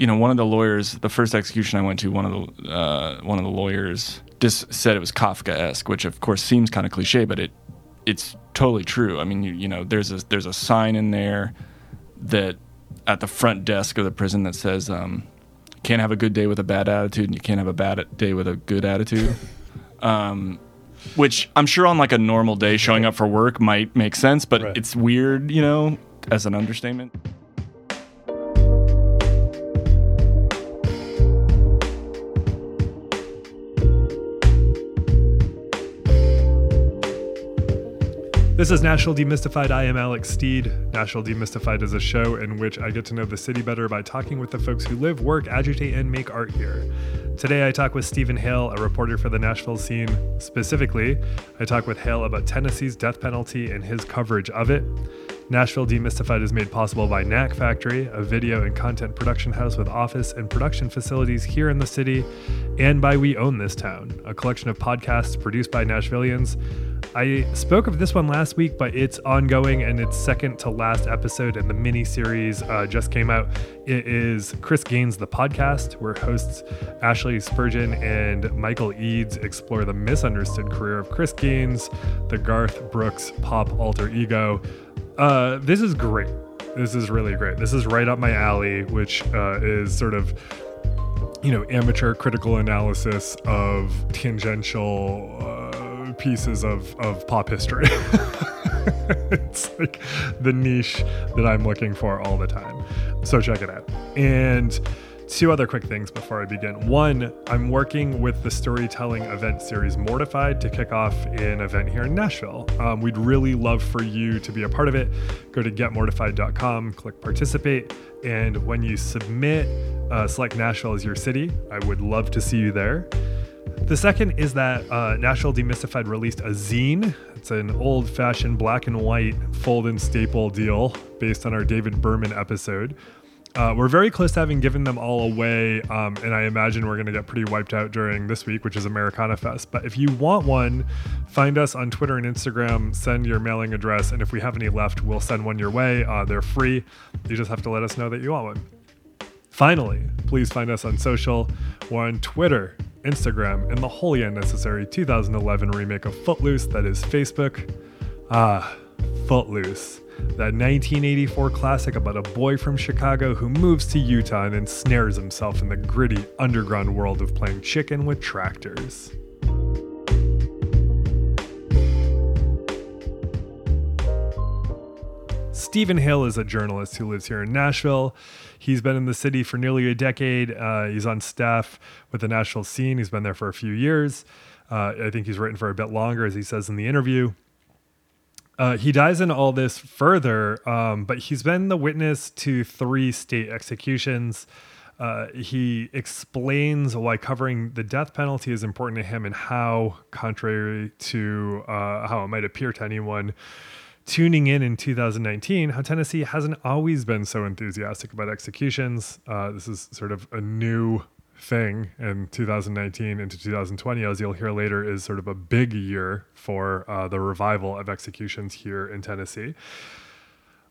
you know, one of the lawyers, the first execution I went to, one of the uh, one of the lawyers just said it was Kafka-esque, which of course seems kind of cliche, but it it's totally true. I mean, you, you know, there's a there's a sign in there that at the front desk of the prison that says, um, "Can't have a good day with a bad attitude, and you can't have a bad day with a good attitude." um, which I'm sure on like a normal day, showing up for work might make sense, but Right. it's weird, you know, as an understatement. This is Nashville Demystified. I am Alex Steed. National Demystified is a show in which I get to know the city better by talking with the folks who live, work, agitate, and make art here. Today, I talk with Stephen Hale, a reporter for the Nashville scene. Specifically, I talk with Hale about Tennessee's death penalty and his coverage of it. Nashville Demystified is made possible by Knack Factory, a video and content production house with office and production facilities here in the city, and by We Own This Town, a collection of podcasts produced by Nashvillians. I spoke of this one last week, but it's ongoing and its second to last episode in the mini series uh, just came out. It is Chris Gaines, the podcast, where hosts Ashley Spurgeon and Michael Eads explore the misunderstood career of Chris Gaines, the Garth Brooks pop alter ego. Uh, this is great. This is really great. This is right up my alley, which uh, is sort of you know amateur critical analysis of tangential uh, pieces of of pop history. it's like the niche that I'm looking for all the time. So check it out. And two other quick things before I begin. One, I'm working with the storytelling event series Mortified to kick off an event here in Nashville. Um, we'd really love for you to be a part of it. Go to getmortified.com, click participate, and when you submit, uh, select Nashville as your city. I would love to see you there. The second is that uh, Nashville Demystified released a zine. It's an old fashioned black and white fold and staple deal based on our David Berman episode. Uh, we're very close to having given them all away, um, and I imagine we're going to get pretty wiped out during this week, which is Americana Fest. But if you want one, find us on Twitter and Instagram, send your mailing address, and if we have any left, we'll send one your way. Uh, they're free. You just have to let us know that you want one. Finally, please find us on social. We're on Twitter, Instagram, and the wholly unnecessary 2011 remake of Footloose that is Facebook. Ah, Footloose. That 1984 classic about a boy from Chicago who moves to Utah and ensnares himself in the gritty underground world of playing chicken with tractors. Stephen Hale is a journalist who lives here in Nashville. He's been in the city for nearly a decade. Uh, he's on staff with the Nashville scene. He's been there for a few years. Uh, I think he's written for a bit longer, as he says in the interview. Uh, he dives into all this further, um, but he's been the witness to three state executions. Uh, he explains why covering the death penalty is important to him and how, contrary to uh, how it might appear to anyone tuning in in 2019, how Tennessee hasn't always been so enthusiastic about executions. Uh, this is sort of a new thing in 2019 into 2020, as you'll hear later, is sort of a big year for uh, the revival of executions here in Tennessee.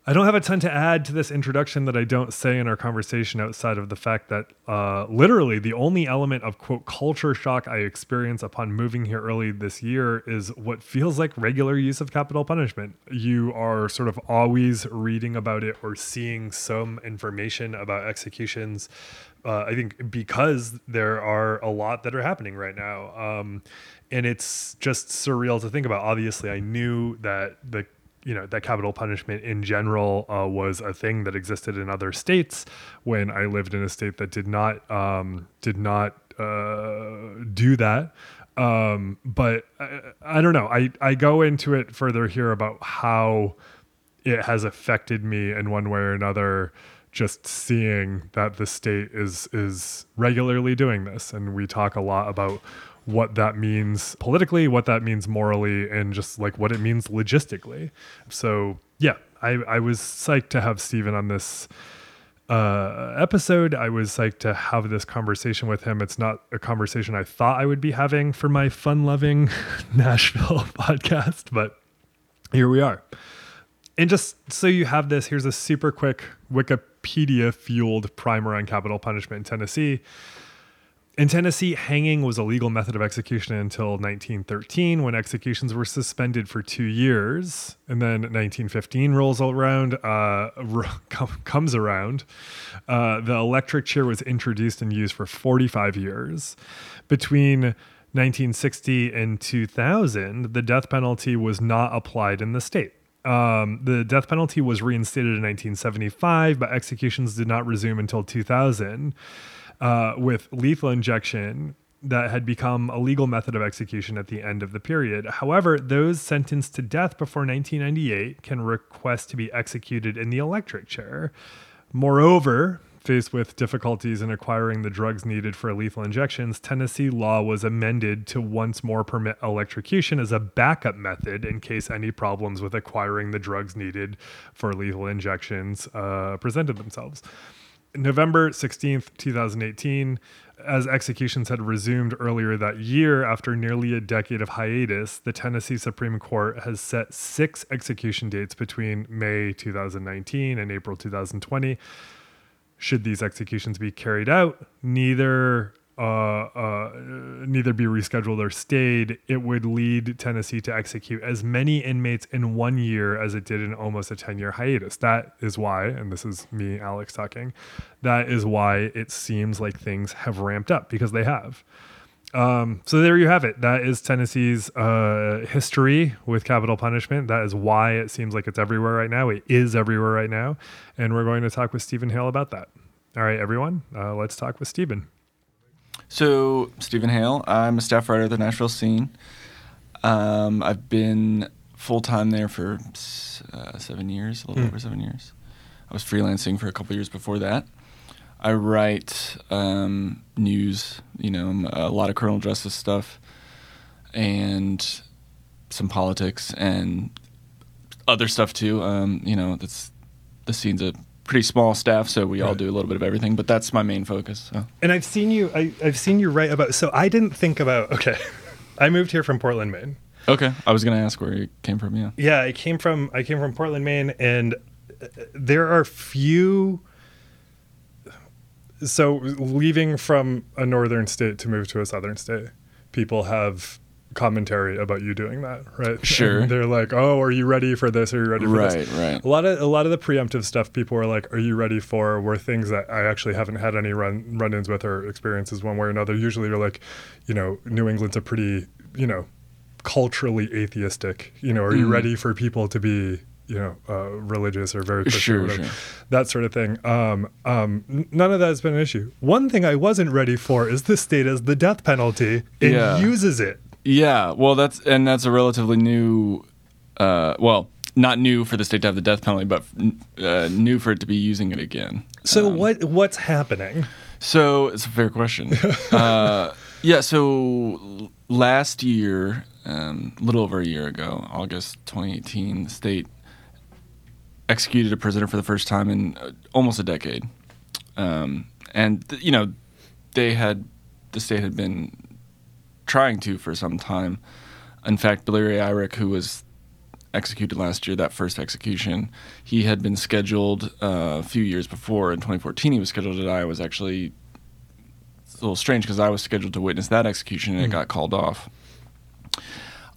I don't have a ton to add to this introduction that I don't say in our conversation outside of the fact that uh, literally the only element of quote culture shock I experience upon moving here early this year is what feels like regular use of capital punishment. You are sort of always reading about it or seeing some information about executions. Uh, I think because there are a lot that are happening right now. Um, and it's just surreal to think about. Obviously, I knew that the you know that capital punishment in general uh, was a thing that existed in other states when I lived in a state that did not um, did not uh, do that. Um, but I, I don't know. I, I go into it further here about how it has affected me in one way or another. Just seeing that the state is is regularly doing this, and we talk a lot about what that means politically, what that means morally, and just like what it means logistically. So yeah, I, I was psyched to have Steven on this uh, episode. I was psyched to have this conversation with him. It's not a conversation I thought I would be having for my fun loving Nashville podcast, but here we are. and just so you have this, here's a super quick Wikipedia fueled primer on capital punishment in Tennessee. In Tennessee, hanging was a legal method of execution until 1913, when executions were suspended for two years. And then 1915 rolls around, uh, comes around. Uh, the electric chair was introduced and used for 45 years. Between 1960 and 2000, the death penalty was not applied in the state. Um, the death penalty was reinstated in 1975, but executions did not resume until 2000 uh, with lethal injection that had become a legal method of execution at the end of the period. However, those sentenced to death before 1998 can request to be executed in the electric chair. Moreover, faced with difficulties in acquiring the drugs needed for lethal injections, Tennessee law was amended to once more permit electrocution as a backup method in case any problems with acquiring the drugs needed for lethal injections uh, presented themselves. November 16th, 2018, as executions had resumed earlier that year after nearly a decade of hiatus, the Tennessee Supreme Court has set six execution dates between May 2019 and April 2020. Should these executions be carried out, neither uh, uh, neither be rescheduled or stayed, it would lead Tennessee to execute as many inmates in one year as it did in almost a 10 year hiatus. That is why, and this is me, Alex, talking, that is why it seems like things have ramped up because they have. Um, so there you have it. That is Tennessee's uh, history with capital punishment. That is why it seems like it's everywhere right now. It is everywhere right now. And we're going to talk with Stephen Hale about that. All right, everyone, uh, let's talk with Stephen. So, Stephen Hale, I'm a staff writer at the Nashville Scene. Um, I've been full time there for uh, seven years, a little mm. over seven years. I was freelancing for a couple years before that. I write um, news, you know, a lot of criminal justice stuff, and some politics and other stuff too. Um, you know, that's the scene's a pretty small staff, so we right. all do a little bit of everything. But that's my main focus. So. And I've seen you. I, have seen you write about. So I didn't think about. Okay, I moved here from Portland, Maine. Okay, I was going to ask where you came from. Yeah. Yeah, I came from. I came from Portland, Maine, and uh, there are few. So leaving from a northern state to move to a southern state, people have commentary about you doing that, right? Sure. And they're like, "Oh, are you ready for this? Are you ready for right, this?" Right, right. A lot of a lot of the preemptive stuff people are like, "Are you ready for?" Were things that I actually haven't had any run run-ins with or experiences one way or another. Usually, they're like, you know, New England's a pretty, you know, culturally atheistic. You know, are mm. you ready for people to be you know, uh, religious or very Christian, sure, or whatever, sure. that sort of thing. Um, um, none of that has been an issue. One thing I wasn't ready for is the state as the death penalty It yeah. uses it. Yeah, well, that's and that's a relatively new, uh, well, not new for the state to have the death penalty, but uh, new for it to be using it again. So um, what what's happening? So it's a fair question. uh, yeah, so last year, um, a little over a year ago, August 2018, the state executed a prisoner for the first time in uh, almost a decade, um, and th- you know they had the state had been trying to for some time. In fact, Billy Ray who was executed last year, that first execution, he had been scheduled uh, a few years before. In 2014, he was scheduled to die. It was actually a little strange because I was scheduled to witness that execution and mm. it got called off.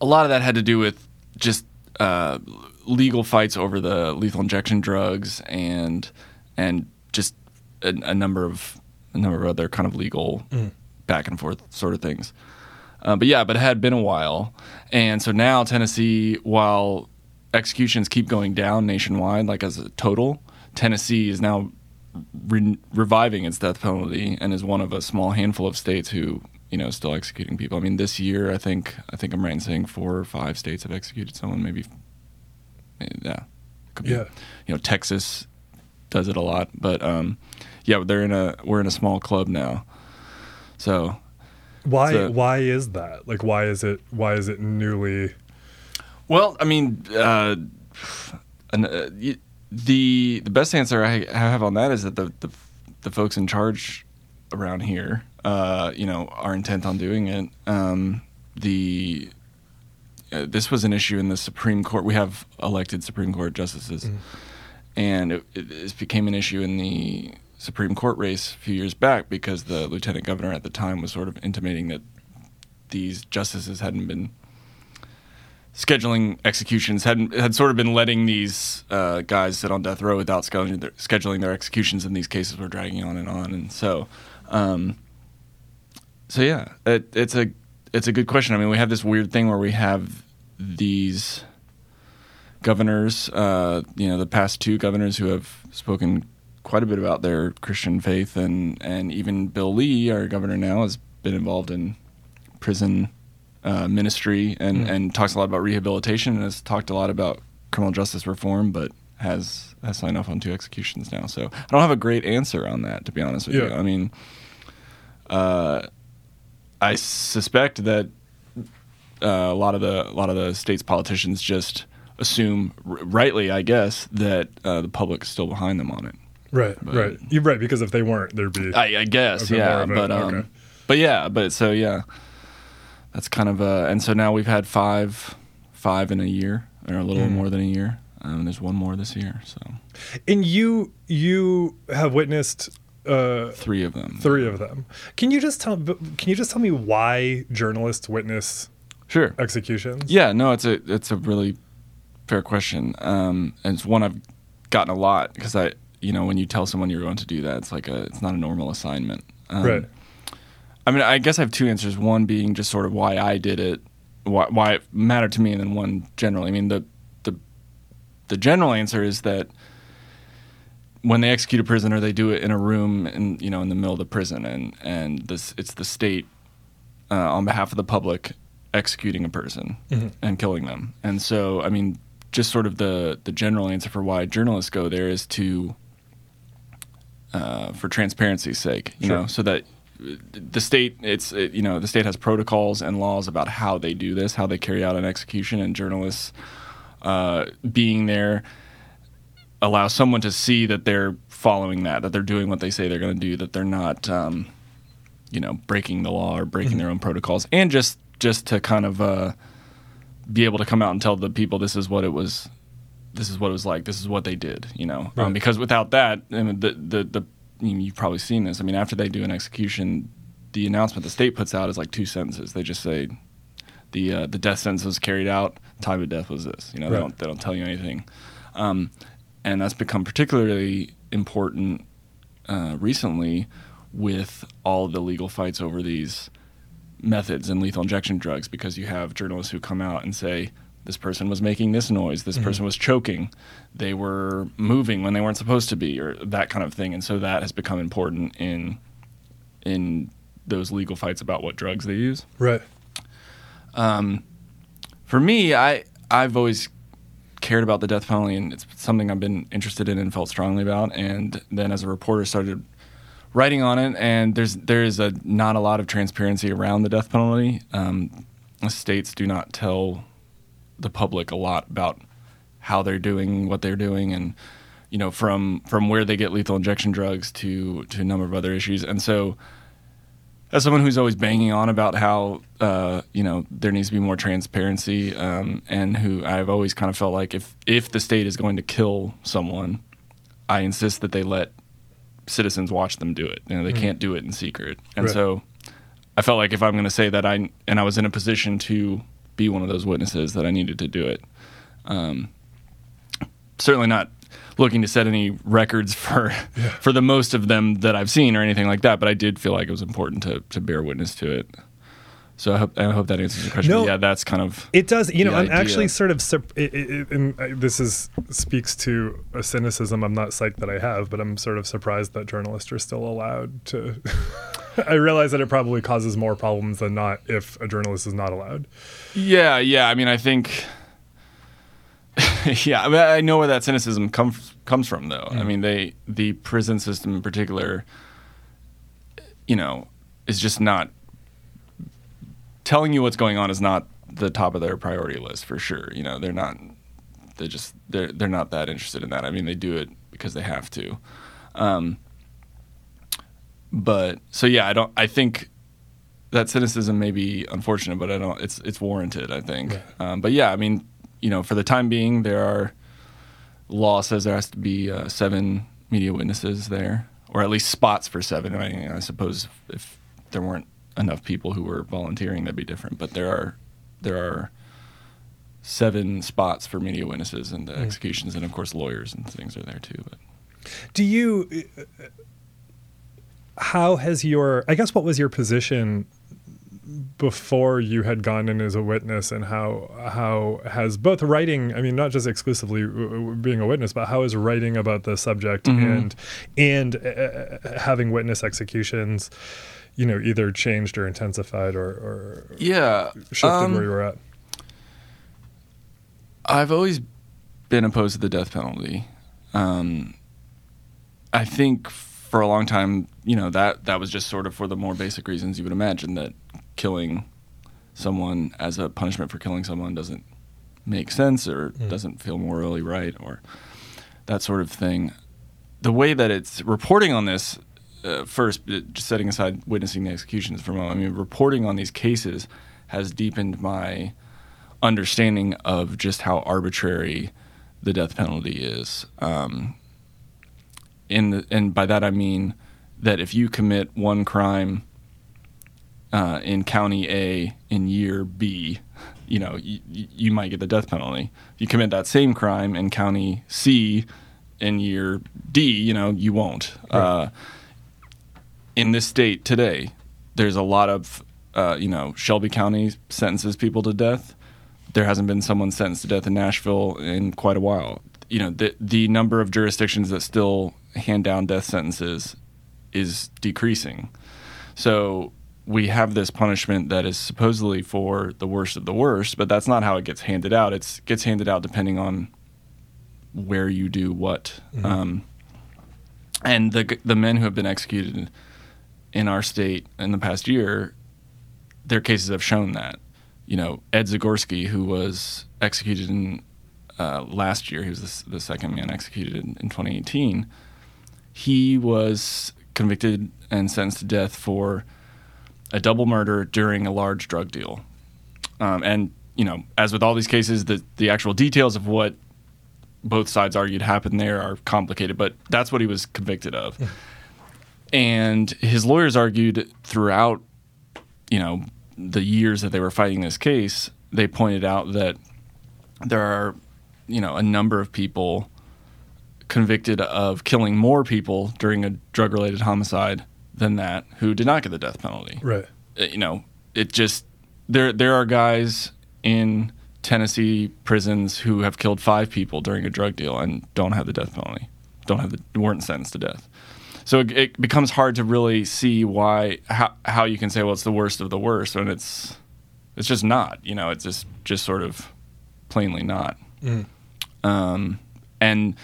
A lot of that had to do with just uh, legal fights over the lethal injection drugs and and just a, a number of a number of other kind of legal mm. back and forth sort of things. Uh, but yeah, but it had been a while, and so now Tennessee, while executions keep going down nationwide, like as a total, Tennessee is now re- reviving its death penalty and is one of a small handful of states who you know still executing people. I mean, this year I think I think I'm right in saying four or five states have executed someone. Maybe, yeah, be, yeah. You know, Texas does it a lot, but um, yeah, they're in a we're in a small club now. So why? So, why is that? Like, why is it? Why is it newly? Well, I mean, uh, and, uh, the the best answer I have on that is that the the, the folks in charge around here, uh, you know, are intent on doing it. Um, the uh, this was an issue in the Supreme Court. We have elected Supreme Court justices, and it, it, it became an issue in the Supreme Court race a few years back because the lieutenant governor at the time was sort of intimating that these justices hadn't been scheduling executions hadn't had sort of been letting these uh, guys sit on death row without scheduling their, scheduling their executions, and these cases were dragging on and on. And so, um, so yeah, it, it's a it's a good question. I mean, we have this weird thing where we have these governors, uh, you know, the past two governors who have spoken quite a bit about their Christian faith, and and even Bill Lee, our governor now, has been involved in prison uh, ministry and Mm. and talks a lot about rehabilitation and has talked a lot about criminal justice reform, but has has signed off on two executions now. So I don't have a great answer on that, to be honest with you. I mean, uh, I suspect that uh, a lot of the a lot of the state's politicians just assume, r- rightly, I guess, that uh, the public is still behind them on it. Right, But- right. You're right because if they weren't, there'd be. I, I guess, A yeah, but um, okay. but yeah, but so yeah, that's kind of uh, and so now we've had five, five in a year, or a little Mm. more than a year. Um, there's one more this year, so and you you have witnessed uh, three of them. three of them. Can you just tell? Can you just tell me why journalists witness Sure. executions? Yeah, no, it's a it's a really fair question, um, and it's one I've gotten a lot because I, you know, when you tell someone you're going to do that, it's like a it's not a normal assignment. Um, Right. I mean, I guess I have two answers. One being just sort of why I did it, why, why it mattered to me, and then one generally. I mean, the the the general answer is that when they execute a prisoner, they do it in a room in you know in the middle of the prison, and and this it's the state uh, on behalf of the public executing a person Mhm. and killing them. And so, I mean, just sort of the the general answer for why journalists go there is to uh, for transparency's sake, you Sure. know, so that the state it's it, you know the state has protocols and laws about how they do this, how they carry out an execution, and journalists uh, being there allow someone to see that they're following that, that they're doing what they say they're going to do, that they're not, um, you know, breaking the law or breaking their own protocols, and just just to kind of uh, be able to come out and tell the people this is what it was, this is what it was like, this is what they did, you know, Right. um, because without that, I mean, the the the you've probably seen this. I mean, after they do an execution, the announcement the state puts out is like two sentences. They just say the uh, the death sentence was carried out, time of death was this. You know, Right. they don't they don't tell you anything, um, and that's become particularly important uh, recently with all the legal fights over these methods and lethal injection drugs because you have journalists who come out and say this person was making this noise, this person was choking, they were moving when they weren't supposed to be, or that kind of thing, and so that has become important in in those legal fights about what drugs they use. Right. Um, for me, I I've always cared about the death penalty, and it's something I've been interested in and felt strongly about. And then as a reporter, started writing on it. And there's there is a not a lot of transparency around the death penalty. Um, states do not tell the public a lot about how they're doing, what they're doing, and you know from from where they get lethal injection drugs to to a number of other issues. And so as someone who's always banging on about how uh, you know there needs to be more transparency, um, and who I've always kind of felt like if if the state is going to kill someone, I insist that they let citizens watch them do it. You know, they can't do it in secret, and Right. so I felt like if I'm going to say that I and I was in a position to be one of those witnesses, that I needed to do it. Um, certainly not looking to set any records for for the most of them that I've seen or anything like that, but I did feel like it was important to to bear witness to it. So I hope I hope that answers your question. No. But yeah, that's kind of It does. You know, I'm idea. actually sort of, it, it, and this is speaks to a cynicism I'm not psyched that I have, but I'm sort of surprised that journalists are still allowed to. I realize that it probably causes more problems than not if a journalist is not allowed. yeah, yeah. I mean, I think. yeah, I, mean, I know where that cynicism comes comes from, though. I mean, they the prison system in particular, you know, is just not telling you what's going on is not the top of their priority list for sure. You know, they're not. They just they're they're not that interested in that. I mean, they do it because they have to. Um, but so yeah, I don't. I think that cynicism may be unfortunate, but I don't. It's it's warranted, I think. Um, but yeah, I mean, you know, for the time being, there are law says there has to be uh, seven media witnesses there, or at least spots for seven. I, I suppose if there weren't enough people who were volunteering, that'd be different. But there are there are seven spots for media witnesses and the Mm. executions, and of course lawyers and things are there too. But Do you? How has your? I guess what was your position before you had gone in as a witness, and how how has both writing? I mean, not just exclusively w- w- being a witness, but how is writing about the subject Mhm. and and uh, having witness executions, you know, either changed or intensified or, or yeah, shifted um, where you were at? I've always been opposed to the death penalty. Um, I think for a long time, you know that that was just sort of for the more basic reasons you would imagine that killing someone as a punishment for killing someone doesn't make sense or Mm. doesn't feel morally right or that sort of thing. The way that it's reporting on this, uh, first, uh, just setting aside witnessing the executions for a moment, I mean, reporting on these cases has deepened my understanding of just how arbitrary the death penalty is. Um, in the, and by that I mean that if you commit one crime uh, in county A in year B, you know you, you might get the death penalty. If you commit that same crime in county C in year D, you know you won't. Right. Uh, in this state today, there's a lot of uh, you know Shelby County sentences people to death. There hasn't been someone sentenced to death in Nashville in quite a while. You know the the number of jurisdictions that still hand down death sentences is decreasing. So we have this punishment that is supposedly for the worst of the worst, but that's not how it gets handed out. It gets handed out depending on where you do what. Mhm. Um, and the the men who have been executed in our state in the past year, their cases have shown that. You know, Ed Zagorski, who was executed in uh, last year, he was the, the second man executed in, in 2018. He was convicted and sentenced to death for a double murder during a large drug deal. Um, and you know, as with all these cases, the the actual details of what both sides argued happened there are complicated, but that's what he was convicted of. and his lawyers argued throughout, you know, the years that they were fighting this case, they pointed out that there are, you know, a number of people convicted of killing more people during a drug related homicide than that who did not get the death penalty Right. uh, you know, it just there there are guys in Tennessee prisons who have killed five people during a drug deal and don't have the death penalty, don't have the weren't sentenced to death. So it, it becomes hard to really see why how how you can say well it's the worst of the worst when it's it's just not. You know, it's just just sort of plainly not. Mm. Um, and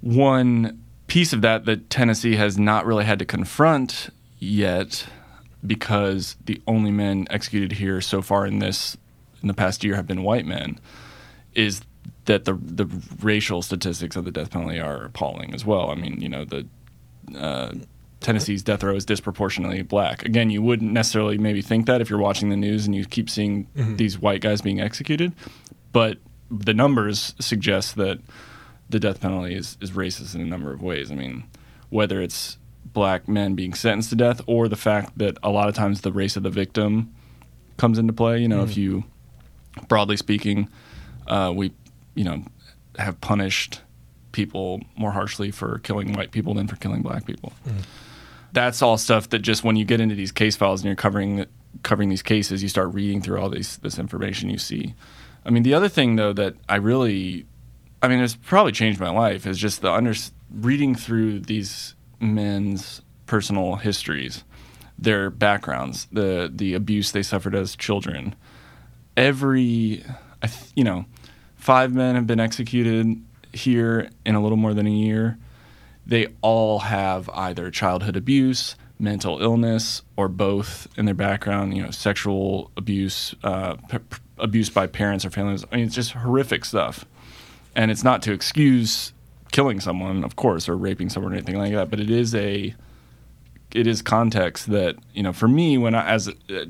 one piece of that that Tennessee has not really had to confront yet, because the only men executed here so far in this in the past year have been white men, is that the the racial statistics of the death penalty are appalling as well. I mean, you know, the uh, Tennessee's death row is disproportionately black. Again, you wouldn't necessarily maybe think that if you're watching the news and you keep seeing Mhm. these white guys being executed, but the numbers suggest that the death penalty is, is racist in a number of ways. I mean, whether it's black men being sentenced to death or the fact that a lot of times the race of the victim comes into play. You know, if Mhm. you, broadly speaking, uh, we, you know, have punished people more harshly for killing white people than for killing black people. Mhm. That's all stuff that just when you get into these case files and you're covering covering these cases, you start reading through all these this information you see. I mean, the other thing though that I really, I mean, it's probably changed my life is just the under reading through these men's personal histories, their backgrounds, the the abuse they suffered as children. Every, you know, five men have been executed here in a little more than a year. They all have either childhood abuse, mental illness, or both in their background. You know, sexual abuse, uh, p- abuse by parents or families. I mean, it's just horrific stuff. And it's not to excuse killing someone, of course, or raping someone or anything like that, but it is a it is context that you know for me when I as a,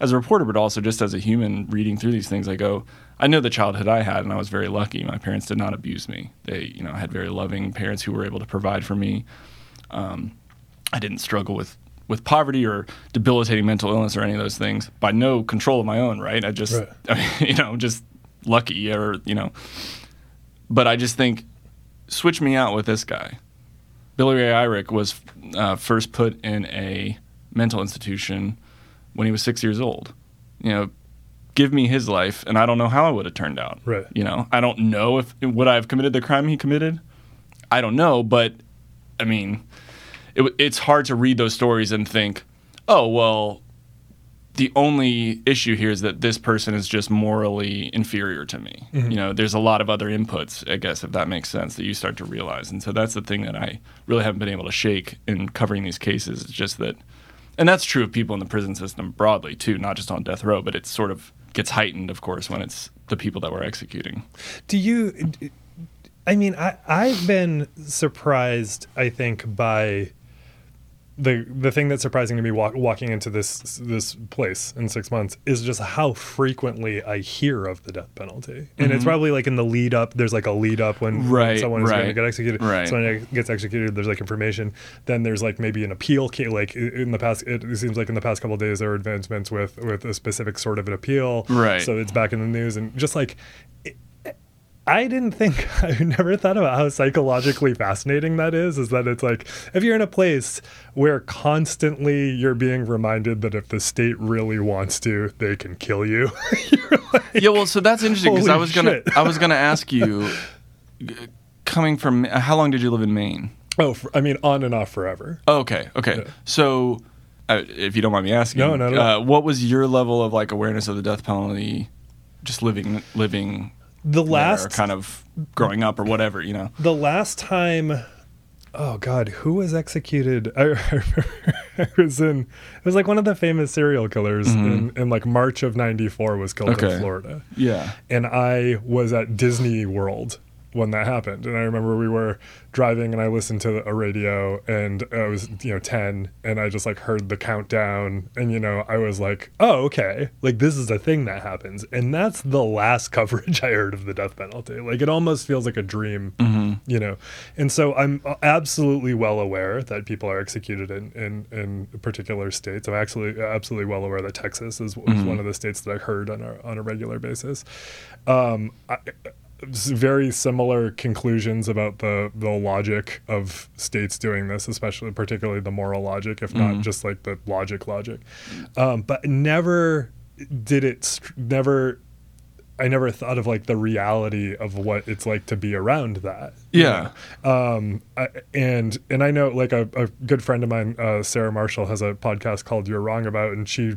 as a reporter, but also just as a human reading through these things, I go. I know the childhood I had, and I was very lucky. My parents did not abuse me. They, you know, had very loving parents who were able to provide for me. Um, I didn't struggle with with poverty or debilitating mental illness or any of those things by no control of my own. Right? I just, Right. I mean, you know, just lucky or you know. But I just think, switch me out with this guy. Billy Ray Irick was uh, first put in a mental institution when he was six years old. You know, give me his life, and I don't know how I would have turned out. Right. You know, I don't know if would I have committed the crime he committed. I don't know, but I mean, it, it's hard to read those stories and think, oh well, the only issue here is that this person is just morally inferior to me. Mm-hmm. You know, there's a lot of other inputs, I guess, if that makes sense, that you start to realize. And so that's the thing that I really haven't been able to shake in covering these cases. It's just that, and that's true of people in the prison system broadly too, not just on death row, but it sort of gets heightened, of course, when it's the people that we're executing. Do you? I mean, I I've been surprised. I think by the the thing that's surprising to me walk, walking into this this place in six months is just how frequently I hear of the death penalty, and it's probably like in the lead up. There's like a lead up when, Mm-hmm. Right, someone is going to get executed. right. So when it gets executed, there's like information. Then there's like maybe an appeal. ca- Like in the past, it seems like in the past couple of days there are advancements with with a specific sort of an appeal. Right. So it's back in the news and just like I didn't think I never thought about how psychologically fascinating that is. Is that it's like if you're in a place where constantly you're being reminded that if the state really wants to, they can kill you. like, Yeah, well, so that's interesting because I was gonna shit. I was gonna ask you, coming from how long did you live in Maine? oh, for, I mean, on and off forever. Oh, okay, okay. Yeah. So, uh, if you don't mind me asking, No, at all. uh, what was your level of like awareness of the death penalty, just living living The last kind of growing up or whatever, you know? the last time oh god who was executed i, I was in it was like one of the famous serial killers in, in like march of 94 was killed in Mm-hmm. Florida Yeah. and I was at Disney World when that happened. And I remember we were driving and I listened to a radio and I was, you know, 10 and I just like heard the countdown and, you know, I was like, oh, okay. Like this is a thing that happens. And that's the last coverage I heard of the death penalty. Like it almost feels like a dream, you know? And so I'm absolutely well aware that people are executed in, in, in particular states. I'm actually absolutely well aware that Texas is, is one of the states that I heard on a, on a regular basis. Um, I, very similar conclusions about the the logic of states doing this, especially particularly the moral logic, if not just like the logic logic. Um, but never did it. Never. I never thought of like the reality of what it's like to be around that. you Yeah. know? Um, I, and and I know like a, a good friend of mine, uh, Sarah Marshall, has a podcast called "You're Wrong About," and she.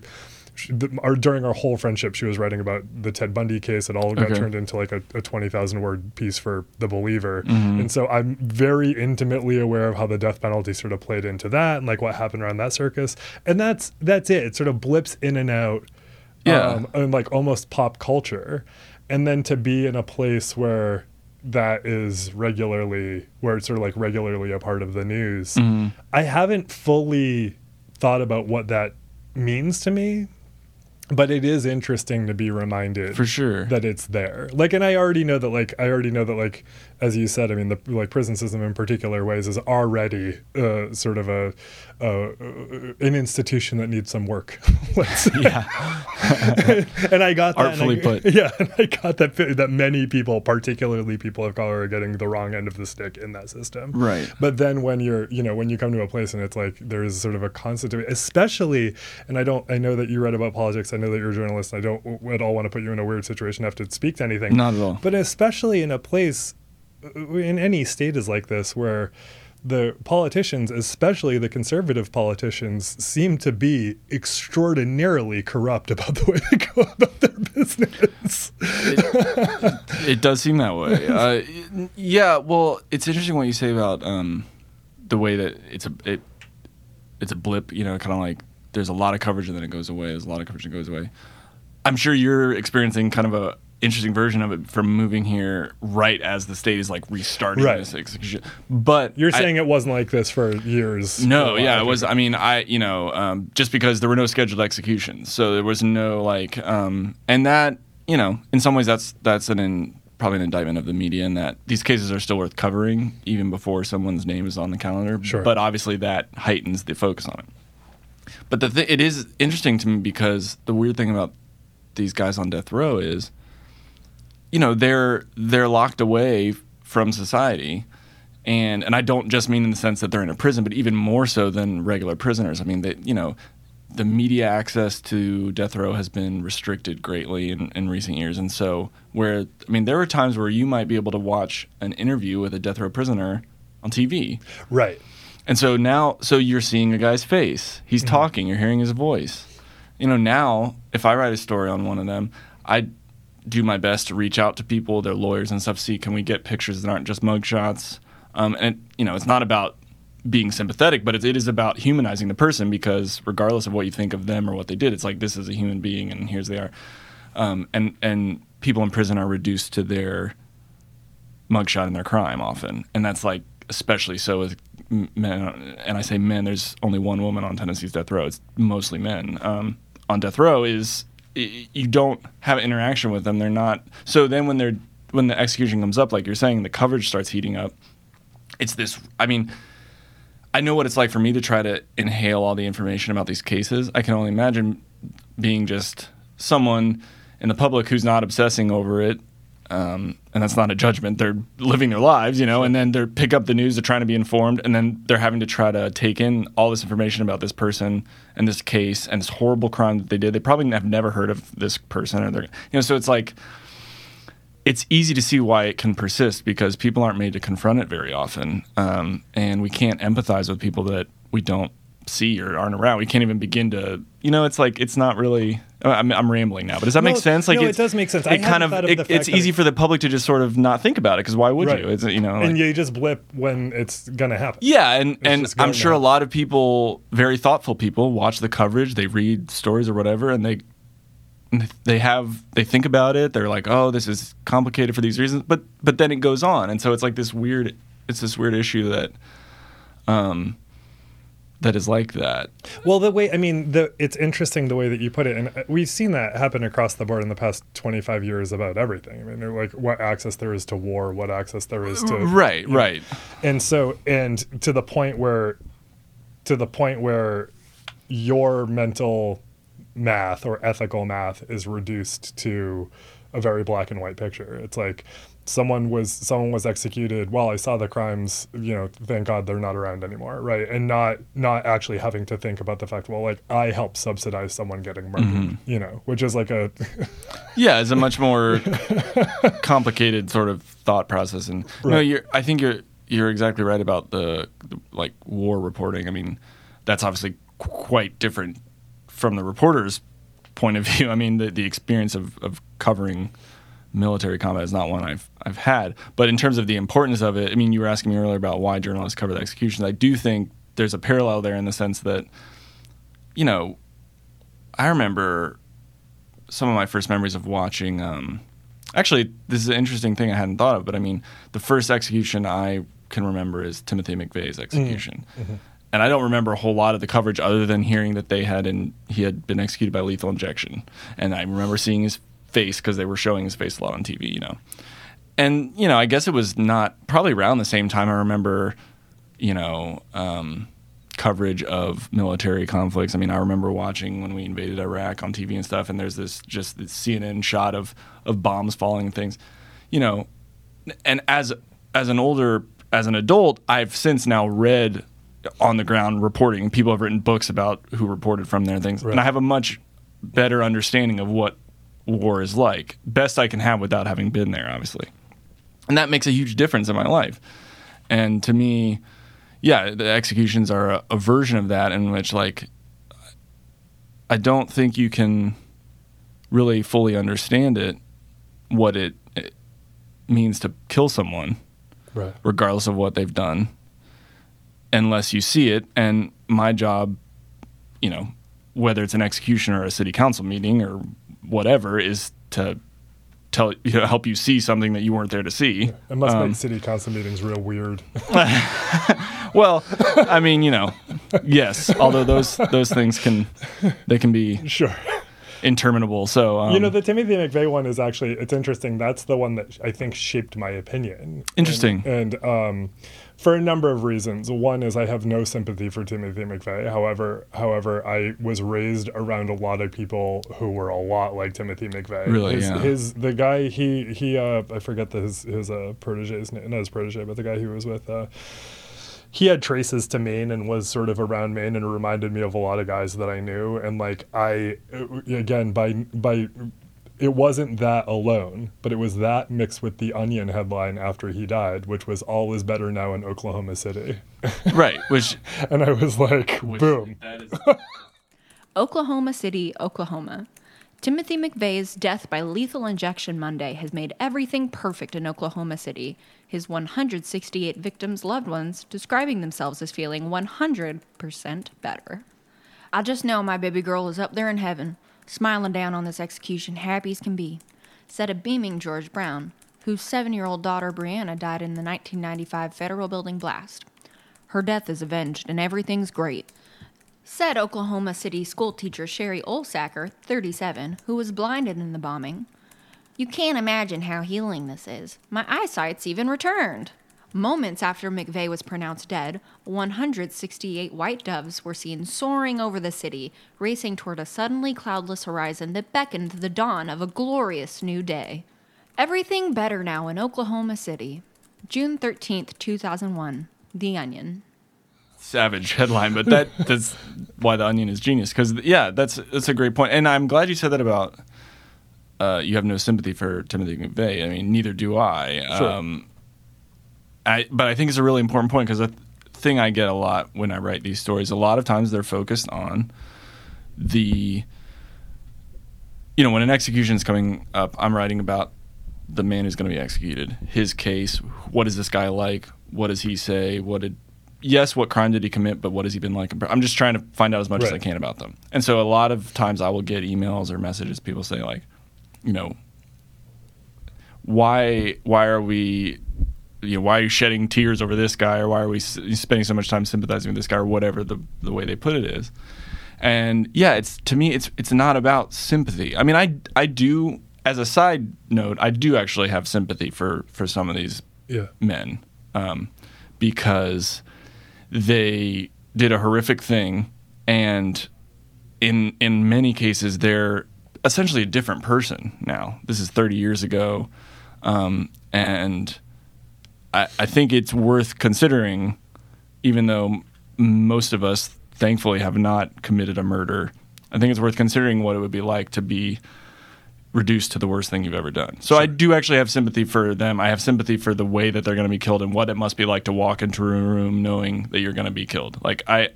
She the, our, during our whole friendship, she was writing about the Ted Bundy case. It all got Okay. turned into like a, a twenty thousand word piece for The Believer, and so I'm very intimately aware of how the death penalty sort of played into that, and like what happened around that circus. And that's that's it. It sort of blips in and out Yeah. um, and like almost pop culture, and then to be in a place where that is regularly where it's sort of like regularly a part of the news. Mm-hmm. I haven't fully thought about what that means to me, but it is interesting to be reminded For sure. that it's there. Like, and I already know that, like, I already know that, like, as you said, I mean, the like prison system in particular ways is already uh, sort of a uh, an institution that needs some work. Yeah. and I got that. Artfully I, put. Yeah, and I got that that many people, particularly people of color, are getting the wrong end of the stick in that system. Right. But then when you're, you know, when you come to a place and it's like there's sort of a constant, especially, and I don't, I know that you read about politics. I know that you're a journalist. And I don't at all want to put you in a weird situation, have to speak to anything. Not at all. But especially in a place, in any state is like this, where the politicians, especially the conservative politicians, seem to be extraordinarily corrupt about the way they go about their business. it does seem that way. Uh, yeah, well, it's interesting what you say about um, the way that it's a it it's a blip. You know, kind of like there's a lot of coverage and then it goes away. There's a lot of coverage and it goes away. I'm sure you're experiencing kind of a interesting version of it from moving here right as the state is like restarting Right. this execution. But You're I- saying it wasn't like this for years. no, yeah, it was. I mean, I you know, um, just because there were no scheduled executions, so there was no like, um, and that you know, in some ways, that's that's an in, probably an indictment of the media, in that these cases are still worth covering even before someone's name is on the calendar. Sure. But obviously, that heightens the focus on it. But the th- it is interesting to me because the weird thing about these guys on death row is, you know, they're they're locked away from society, and and I don't just mean in the sense that they're in a prison, but even more so than regular prisoners. I mean, they, you know, the media access to death row has been restricted greatly in, in recent years, and so where I mean, there are times where you might be able to watch an interview with a death row prisoner on TV, right. and so now, so you're seeing a guy's face. He's mm-hmm. talking. You're hearing his voice. You know, now if I write a story on one of them, I do my best to reach out to people, their lawyers and stuff. See, can we get pictures that aren't just mugshots? Um, and it, you know, it's not about being sympathetic, but it, it is about humanizing the person because regardless of what you think of them or what they did, it's like this is a human being, and here's they are. Um, and and people in prison are reduced to their mugshot and their crime often, and that's like especially so with men. And I say men. There's only one woman on Tennessee's death row. It's mostly men. Um, on death row is you don't have interaction with them. They're not. So then when they're when the execution comes up, like you're saying, the coverage starts heating up. It's this. I mean. I know what it's like for me to try to inhale all the information about these cases. I can only imagine being just someone in the public who's not obsessing over it. Um, and that's not a judgment. They're living their lives, you know, and then they pick up the news. They're trying to be informed, and then they're having to try to take in all this information about this person and this case and this horrible crime that they did. They probably have never heard of this person, or they're, you know, so it's like it's easy to see why it can persist because people aren't made to confront it very often, um, and we can't empathize with people that we don't see or aren't around. We can't even begin to, you know, it's like it's not really. I'm, I'm rambling now, but does that No, make sense? Like no, it does make sense. I It kind of, of it- it's easy it- for the public to just sort of not think about it because why would Right. you? It's you know, and you just blip when it's gonna happen. yeah, and and I'm sure a lot of people, very thoughtful people, watch the coverage, they read stories or whatever, and they they have they think about it. They're like, oh, this is complicated for these reasons, but but then it goes on, and so it's like this weird, it's this weird issue that, um, that is like that. Well, the way I mean, the it's interesting the way that you put it, and uh, we've seen that happen across the board in the past 25 years about everything. I mean, like what access there is to war, what access there is to Right, right. and so and to the point where to the point where your mental math or ethical math is reduced to a very black and white picture it's like someone was someone was executed well i saw the crimes you know thank god they're not around anymore right and not not actually having to think about the fact well like i helped subsidize someone getting murdered mm-hmm. you know which is like a Yeah, it's a much more complicated sort of thought process, and no, you're. I think you're you're exactly right about the, the like war reporting. I mean, that's obviously quite different from the reporter's point of view. I mean, the the experience of of covering military combat is not one I've I've had, but in terms of the importance of it, I mean, you were asking me earlier about why journalists cover the executions. I do think there's a parallel there in the sense that, you know, I remember some of my first memories of watching. Um, actually, this is an interesting thing I hadn't thought of, but I mean, the first execution I can remember is Timothy McVeigh's execution, and I don't remember a whole lot of the coverage other than hearing that they had and he had been executed by lethal injection, and I remember seeing his face because they were showing his face a lot on TV, you know. And you know, I guess it was not probably around the same time. I remember, you know. Um, coverage of military conflicts. I mean, I remember watching when we invaded Iraq on TV and stuff, and there's this just this CNN shot of of bombs falling and things, you know. And as as an older as an adult, I've since now read on the ground reporting. People have written books about who reported from there and things, Right. and I have a much better understanding of what war is like, best I can have without having been there, obviously. And that makes a huge difference in my life. And to me, yeah, the executions are a, a version of that in which, like, I don't think you can really fully understand it, what it, it means to kill someone, right regardless of what they've done, unless you see it. And my job, you know, whether it's an execution or a city council meeting or whatever, is to tell you know, help you see something that you weren't there to see. It must Um, make city council meetings real weird. Well, I mean, you know, yes. Although those those things can they can be sure. interminable. So um, You know, the Timothy McVeigh one is actually it's interesting. That's the one that I think shaped my opinion. Interesting. And, and um, for a number of reasons. One is I have no sympathy for Timothy McVeigh. However, however, I was raised around a lot of people who were a lot like Timothy McVeigh. Really, his, yeah. his the guy he he uh, I forget the, his his uh, protege's name, not his protege, but the guy he was with. Uh, he had traces to Maine and was sort of around Maine and reminded me of a lot of guys that I knew. And like I, again, by by, it wasn't that alone, but it was that mixed with the Onion headline after he died, which was "All is better now in Oklahoma City," right, which and I was like, boom. Oklahoma City, Oklahoma. Timothy McVeigh's death by lethal injection Monday has made everything perfect in Oklahoma City. His 168 victims' loved ones describing themselves as feeling 100% better. I just know my baby girl is up there in heaven, smiling down on this execution, happy as can be, said a beaming George Brown, whose seven year old daughter Brianna died in the 1995 federal building blast. Her death is avenged and everything's great said Oklahoma City schoolteacher Sherry Olsacker, 37, who was blinded in the bombing. You can't imagine how healing this is. My eyesight's even returned. Moments after McVeigh was pronounced dead, 168 white doves were seen soaring over the city, racing toward a suddenly cloudless horizon that beckoned the dawn of a glorious new day. Everything better now in Oklahoma City. June 13th, 2001. The Onion. savage headline, but that that's why the Onion is genius. Because yeah, that's that's a great point, and I'm glad you said that about. Uh, you have no sympathy for Timothy McVeigh. I mean, neither do I. Sure. Um, I but I think it's a really important point because the thing I get a lot when I write these stories, a lot of times they're focused on the. You know, when an execution is coming up, I'm writing about the man who's going to be executed, his case. What is this guy like? What does he say? What did yes, what crime did he commit, but what has he been like? I'm just trying to find out as much as I can about them. And so a lot of times I will get emails or messages, people say like, you know, why why are we you know, why are you shedding tears over this guy or why are we spending so much time sympathizing with this guy or whatever the the way they put it is. And yeah, it's to me it's it's not about sympathy. I mean, I I do as a side note, I do actually have sympathy for for some of these Yeah. men um, because they did a horrific thing, and in in many cases they're essentially a different person now. This is 30 years ago, um, and I, I think it's worth considering, even though most of us thankfully have not committed a murder. I think it's worth considering what it would be like to be reduced to the worst thing you've ever done. So I do actually have sympathy for them. I have sympathy for the way that they're going to be killed and what it must be like to walk into a room knowing that you're going to be killed. Like I,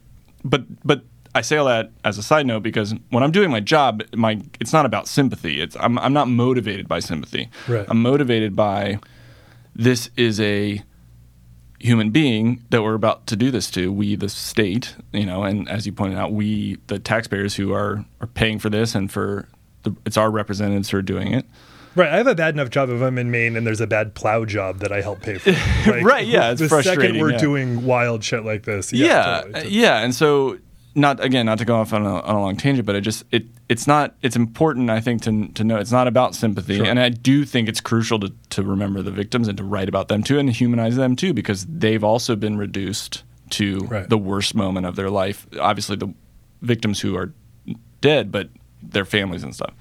but but I say all that as a side note because when I'm doing my job, my it's not about sympathy. It's I'm I'm not motivated by sympathy. Right. I'm motivated by this is a human being that we're about to do this to we the state you know and as you pointed out we the taxpayers who are are paying for this and for the, it's our representatives who are doing it Right, I have a bad enough job if I'm in Maine and there's a bad plow job that I help pay for. Like, Right, yeah, it's the second we're yeah. doing wild shit like this, yeah, yeah totally, totally. yeah and so not again not to go off on a, on a long tangent but it just it it's not it's important i think to to know it's not about sympathy Sure. and i do think it's crucial to to remember the victims and to write about them too and humanize them too because they've also been reduced to Right. the worst moment of their life obviously the victims who are dead but their families and stuff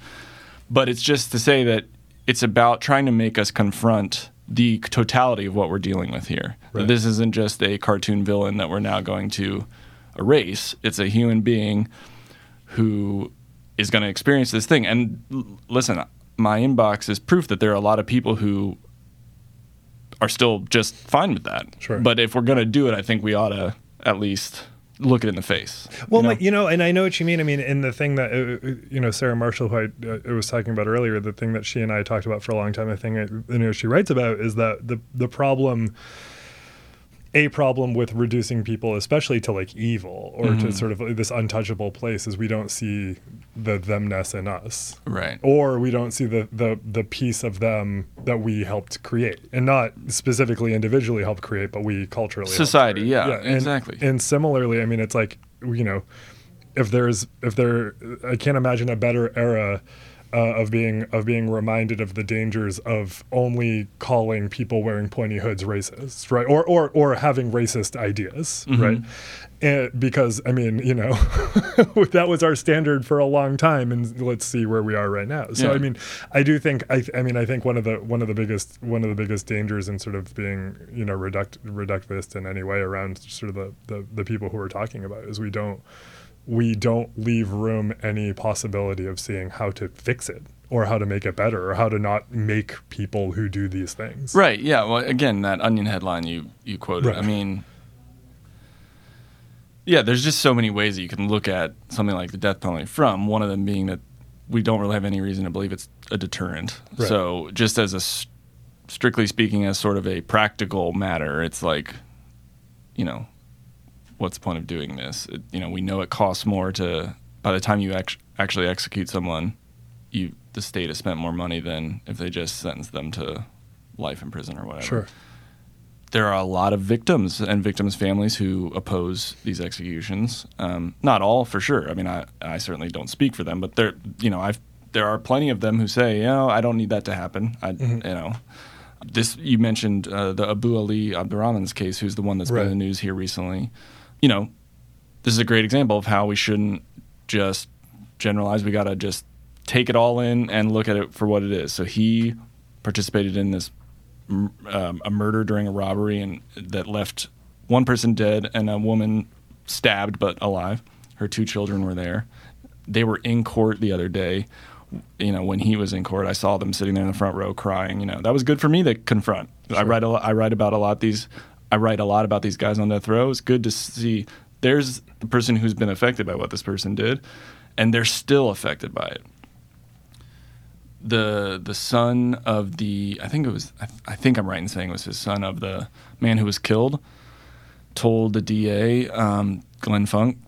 but it's just to say that it's about trying to make us confront the totality of what we're dealing with here. Right. This isn't just a cartoon villain that we're now going to erase. It's a human being who is going to experience this thing. And l- listen, my inbox is proof that there are a lot of people who are still just fine with that. Sure. But if we're going to do it, I think we ought to at least look it in the face. Well, you know? my, you know, and I know what you mean. I mean, and the thing that uh, uh, you know, Sarah Marshall, who I, uh, was talking about earlier, the thing that she and I talked about for a long time, I think, you know, she writes about is that the the problem, a problem with reducing people, especially to like evil or Mm-hmm. to sort of this untouchable place, is we don't see the themness in us Right. or we don't see the the the piece of them that we helped create and not specifically individually helped create but we culturally Society, yeah, and- exactly. and similarly i mean it's like you know if there's if there i can't imagine a better era uh, of being of being reminded of the dangers of only calling people wearing pointy hoods racist, right? Or or or having racist ideas, Mm-hmm. right? And because I mean, you know, that was our standard for a long time, and let's see where we are right now. So Yeah. I mean, I do think I I mean I think one of the one of the biggest one of the biggest dangers in sort of being you know reduct reductivist in any way around sort of the the, the people who we're talking about is we don't we don't leave room any possibility of seeing how to fix it or how to make it better or how to not make people who do these things. Right. Yeah. Well, again, that Onion headline you you quoted. Right. I mean, yeah, there's just so many ways that you can look at something like the death penalty from. One of them being that we don't really have any reason to believe it's a deterrent. Right. So, just as a strictly speaking, as sort of a practical matter, it's like, you know, what's the point of doing this? It, you know, we know it costs more to. By the time you act- actually execute someone, you the state has spent more money than if they just sentence them to life in prison or whatever. Sure. There are a lot of victims and victims' families who oppose these executions. Um, not all, for sure. I mean, I, I certainly don't speak for them, but there, you know, I've there are plenty of them who say, you know, I don't need that to happen. I, you know, this you mentioned uh, the Abu Ali Abdurrahman's case, who's the one that's Right. been in the news here recently. You know, this is a great example of how we shouldn't just generalize. We got to just take it all in and look at it for what it is. So he participated in this um, a murder during a robbery and that left one person dead and a woman stabbed but alive. Her two children were there. They were in court the other day. You know, when he was in court, I saw them sitting there in the front row crying. You know, that was good for me to confront. I write a I write about a lot these. I write a lot about these guys on death row. It's good to see. There's the person who's been affected by what this person did, and they're still affected by it the the son of the I think it was I, I think I'm right in saying it was his son of the man who was killed told the DA um, Glenn Funk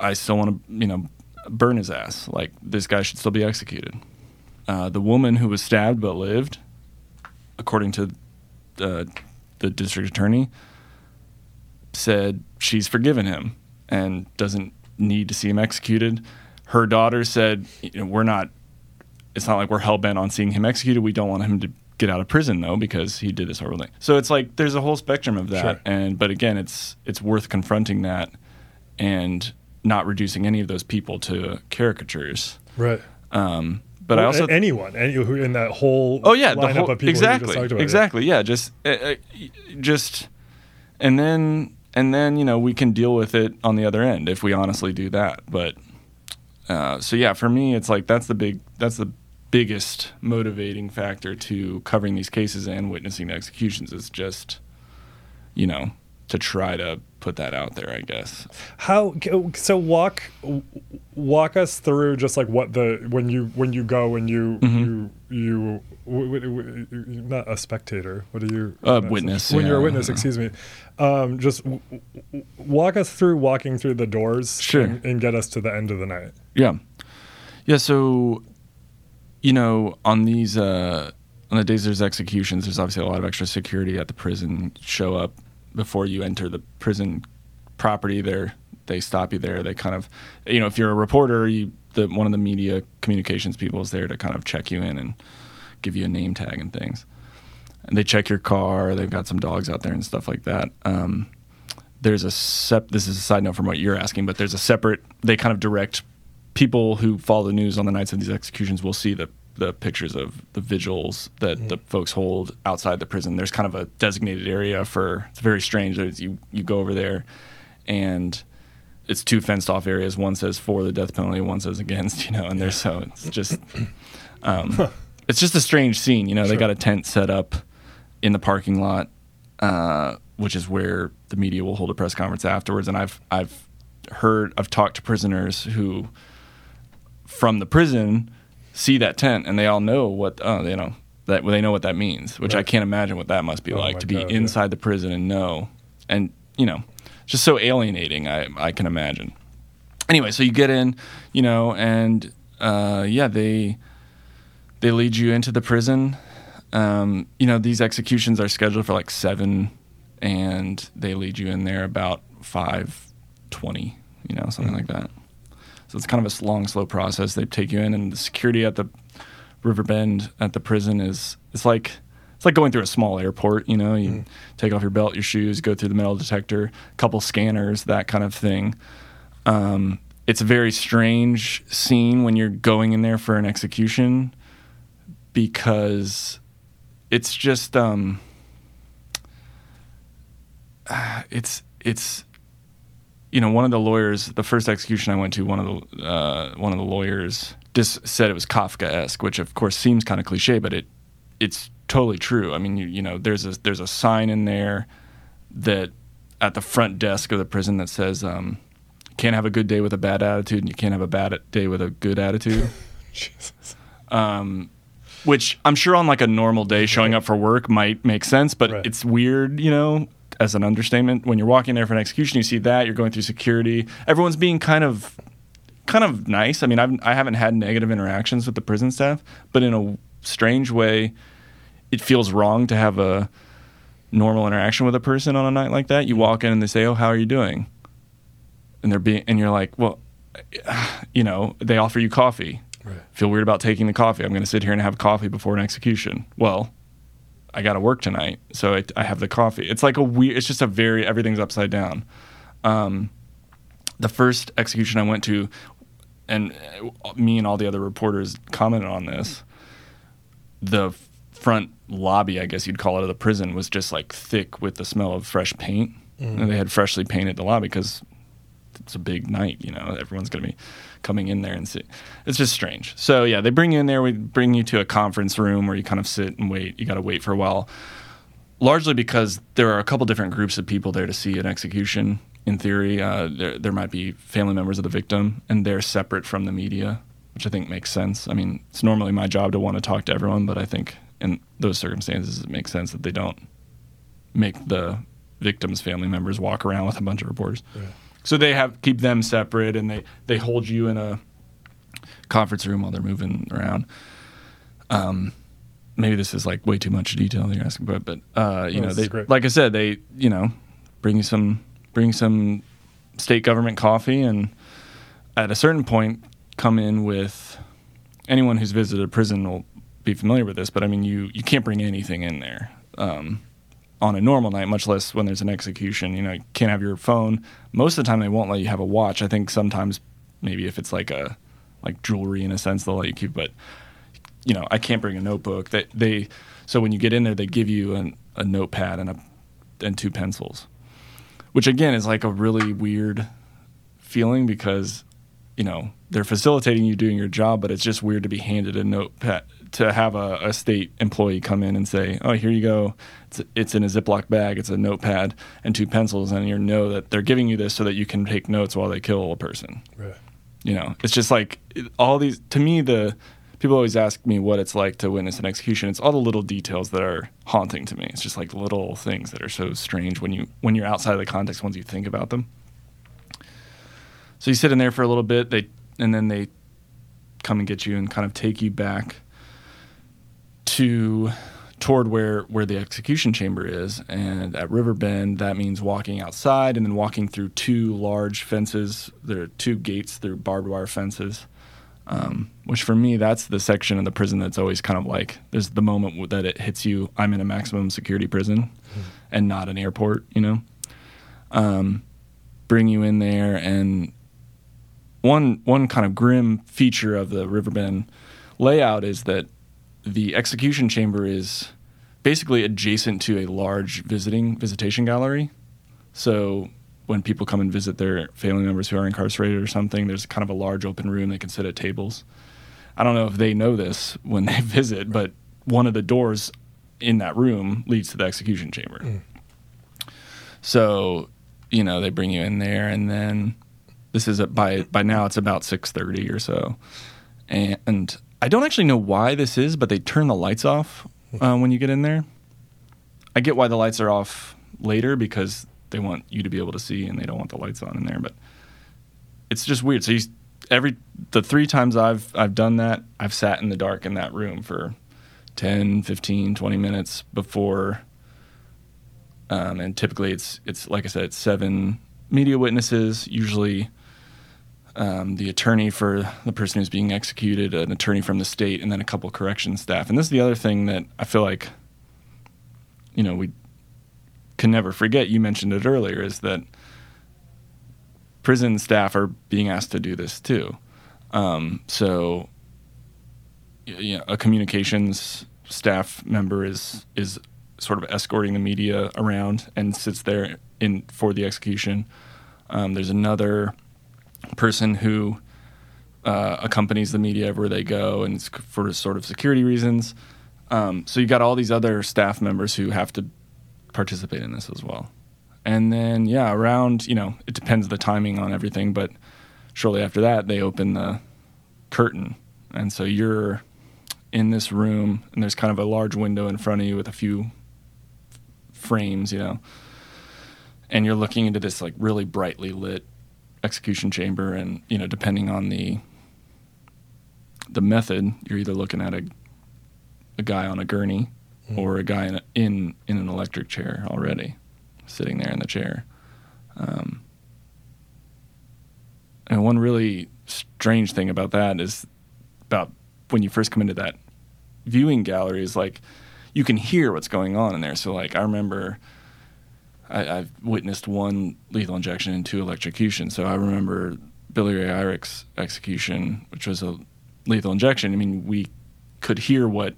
I still want to you know burn his ass like this guy should still be executed. Uh, the woman who was stabbed but lived, according to uh, the district attorney, said she's forgiven him and doesn't need to see him executed. Her daughter said, you know, "We're not it's not like we're hell bent on seeing him executed. We don't want him to get out of prison though because he did this horrible thing. So it's like there's a whole spectrum of that, Sure. and but again, it's it's worth confronting that and not reducing any of those people to caricatures. Right. Um, but I also anyone, any who in that whole oh yeah, the whole, of people exactly, exactly, yeah, just uh, uh, just and then and then you know we can deal with it on the other end if we honestly do that. But uh, so yeah, for me, it's like that's the big that's the biggest motivating factor to covering these cases and witnessing the executions is just you know to try to put that out there. I guess. How so? Walk walk us through just like what the when you when you go and you Mm-hmm. you you w- w- w- not a spectator. What are you? A not witness, When you're a witness, excuse me. Um, just walk us through walking through the doors. Sure. And, and get us to the end of the night. Yeah. Yeah, so you know, on these uh on the days there's executions, there's obviously a lot of extra security at the prison show up before you enter the prison property there. They stop you there. They kind of you know, if you're a reporter, you the one of the media communications people is there to kind of check you in and give you a name tag and things. And they check your car. They've got some dogs out there and stuff like that. Um, there's a sep. This is a side note from what you're asking, but there's a separate. They kind of direct people who follow the news on the nights of these executions will see the the pictures of the vigils that the folks hold outside the prison. There's kind of a designated area for. It's very strange. There's, you you go over there, and it's two fenced off areas. One says for the death penalty, one says against. You know, and there's so it's just. Um, it's just a strange scene. You know, they got a tent set up in the parking lot, uh, which is where the media will hold a press conference afterwards. And I've I've heard I've talked to prisoners who from the prison see that tent and they all know what uh, you know that they know what that means, which I can't imagine what that must be Oh like to be God, yeah. inside the prison and know and you know just so alienating. I I can imagine. anyway, so you get in, you know, and uh, yeah, they they lead you into the prison. Um, you know, these executions are scheduled for like seven, and they lead you in there about five twenty. You know, something like that. So it's kind of a long, slow process. They take you in, and the security at the Riverbend at the prison is it's like it's like going through a small airport. You know, you take off your belt, your shoes, go through the metal detector, a couple scanners, that kind of thing. Um, it's a very strange scene when you're going in there for an execution because it's just um, it's it's you know one of the lawyers the first execution I went to one of the uh, one of the lawyers just said it was Kafka-esque which of course seems kind of cliche but it it's totally true I mean you, you know there's a there's a sign in there that at the front desk of the prison that says um, can't have a good day with a bad attitude and you can't have a bad day with a good attitude Jesus. um, which I'm sure on like a normal day showing up for work might make sense, but Right. it's weird, you know, as an understatement. When you're walking there for an execution, you see that you're going through security. Everyone's being kind of, kind of nice. I mean, I've, I haven't had negative interactions with the prison staff, but in a strange way, it feels wrong to have a normal interaction with a person on a night like that. You walk in and they say, "Oh, how are you doing?" And they're being, and you're like, "Well, you know," they offer you coffee Right. feel weird about taking the coffee. I'm going to sit here and have coffee before an execution. Well, I got to work tonight, so I, I have the coffee. It's like a weird. It's just a very everything's upside down. Um, the first execution I went to, and uh, me and all the other reporters commented on this. The front lobby, I guess you'd call it, of the prison was just like thick with the smell of fresh paint, and they had freshly painted the lobby because it's a big night, you know, everyone's going to be coming in there and see. It's just strange. So yeah, they bring you in there. We bring you to a conference room where you kind of sit and wait. You got to wait for a while, largely because there are a couple different groups of people there to see an execution. In theory, uh, there there might be family members of the victim, and they're separate from the media, which I think makes sense. I mean, it's normally my job to want to talk to everyone, but I think in those circumstances, it makes sense that they don't make the victim's family members walk around with a bunch of reporters. So they have keep them separate, and they they hold you in a conference room while they're moving around. Um, maybe this is like way too much detail that you're asking, but but uh, you No, know, they like I said, they you know bring you some bring some state government coffee, and at a certain point, come in with anyone who's visited a prison will be familiar with this, but I mean, you you can't bring anything in there. Um, on a normal night, much less when there's an execution. You know, you can't have your phone. Most of the time, they won't let you have a watch. I think sometimes, maybe if it's like a like jewelry in a sense, they'll let you keep. But you know, I can't bring a notebook. They they so when you get in there, they give you an, a notepad and a and two pencils, which again is like a really weird feeling because you know they're facilitating you doing your job, but it's just weird to be handed a notepad to have a, a state employee come in and say, "Oh, here you go. It's, it's in a Ziploc bag. It's a notepad and two pencils, and you know that they're giving you this so that you can take notes while they kill a person." Right. You know, it's just like all these. To me, the people always ask me what it's like to witness an execution. It's all the little details that are haunting to me. It's just like little things that are so strange when you when you're outside of the context. Once you think about them. So you sit in there for a little bit. They and then they come and get you and kind of take you back to toward where where the execution chamber is and at riverbend that means walking outside and then walking through two large fences. There are two gates through barbed wire fences um, which for me that's the section of the prison that's always kind of like there's the moment that it hits you i'm in a maximum security prison and not an airport you know? Um, bring you in there and one one kind of grim feature of the Riverbend layout is that the execution chamber is basically adjacent to a large visiting visitation gallery. So when people come and visit their family members who are incarcerated or something, there's kind of a large open room they can sit at tables. I don't know if they know this when they visit, but one of the doors in that room leads to the execution chamber. Hmm. So, you know, they bring you in there and then this is at, by by now it's about 6:30 or so. And I don't actually know why this is, but they turn the lights off uh, when you get in there. I get why the lights are off later because they want you to be able to see and they don't want the lights on in there, but it's just weird. So you, every the three times I've I've done that, I've sat in the dark in that room for 10, 15, 20 minutes before um, and typically it's it's like I said, it's seven media witnesses, usually um, the attorney for the person who's being executed, an attorney from the state, and then a couple correction staff. And this is the other thing that I feel like, you know, we can never forget. You mentioned it earlier, is that prison staff are being asked to do this too. Um, so, you know, a communications staff member is is sort of escorting the media around and sits there in for the execution. Um, there's another person who uh, accompanies the media everywhere they go, and for sort of security reasons. Um, so you got all these other staff members who have to participate in this as well. And then yeah, around you know it depends the timing on everything, but shortly after that they open the curtain, and so you're in this room, and there's kind of a large window in front of you with a few frames, you know, and you're looking into this like really brightly lit execution chamber, and you know, depending on the the method, you're either looking at a a guy on a gurney mm. or a guy in, a, in in an electric chair already, sitting there in the chair. Um, and one really strange thing about that is about when you first come into that viewing gallery is like you can hear what's going on in there. So like I remember I, have witnessed one lethal injection and two electrocution. So I remember Billy Ray Irick's execution, which was a lethal injection. I mean, we could hear what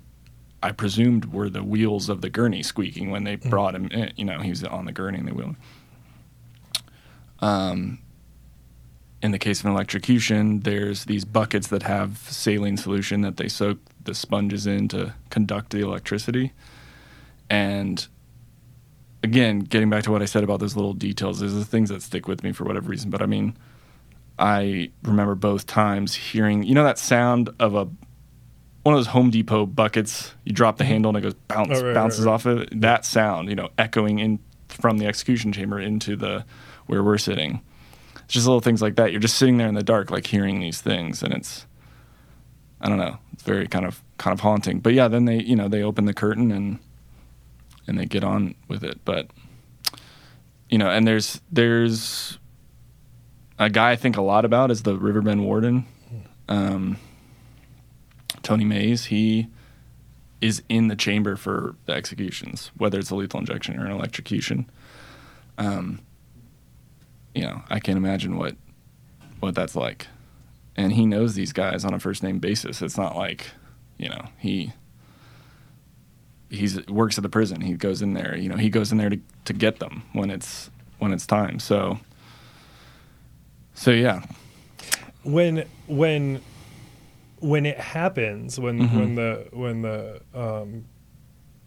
I presumed were the wheels of the gurney squeaking when they mm. brought him in. You know, he was on the gurney and they wheeled him. Um, in the case of an electrocution, there's these buckets that have saline solution that they soak the sponges in to conduct the electricity. And again, getting back to what I said about those little details, there's the things that stick with me for whatever reason. But I mean, I remember both times hearing, you know, that sound of a one of those Home Depot buckets. You drop the handle and it goes bounce, oh, right, bounces right, right. off of it. That sound, you know, echoing in from the execution chamber into the where we're sitting. It's just little things like that. You're just sitting there in the dark, like hearing these things, and it's I don't know. It's very kind of kind of haunting. But yeah, then they you know they open the curtain and and they get on with it. But you know, and there's there's a guy I think a lot about is the Riverbend warden, um, Tony Mays. He is in the chamber for the executions, whether it's a lethal injection or an electrocution. Um, you know, I can't imagine what what that's like and he knows these guys on a first name basis. It's not like, you know, he he's works at the prison. He goes in there, you know, he goes in there to, to get them when it's when it's time. So so yeah. When when when it happens, when mm-hmm. when the when the um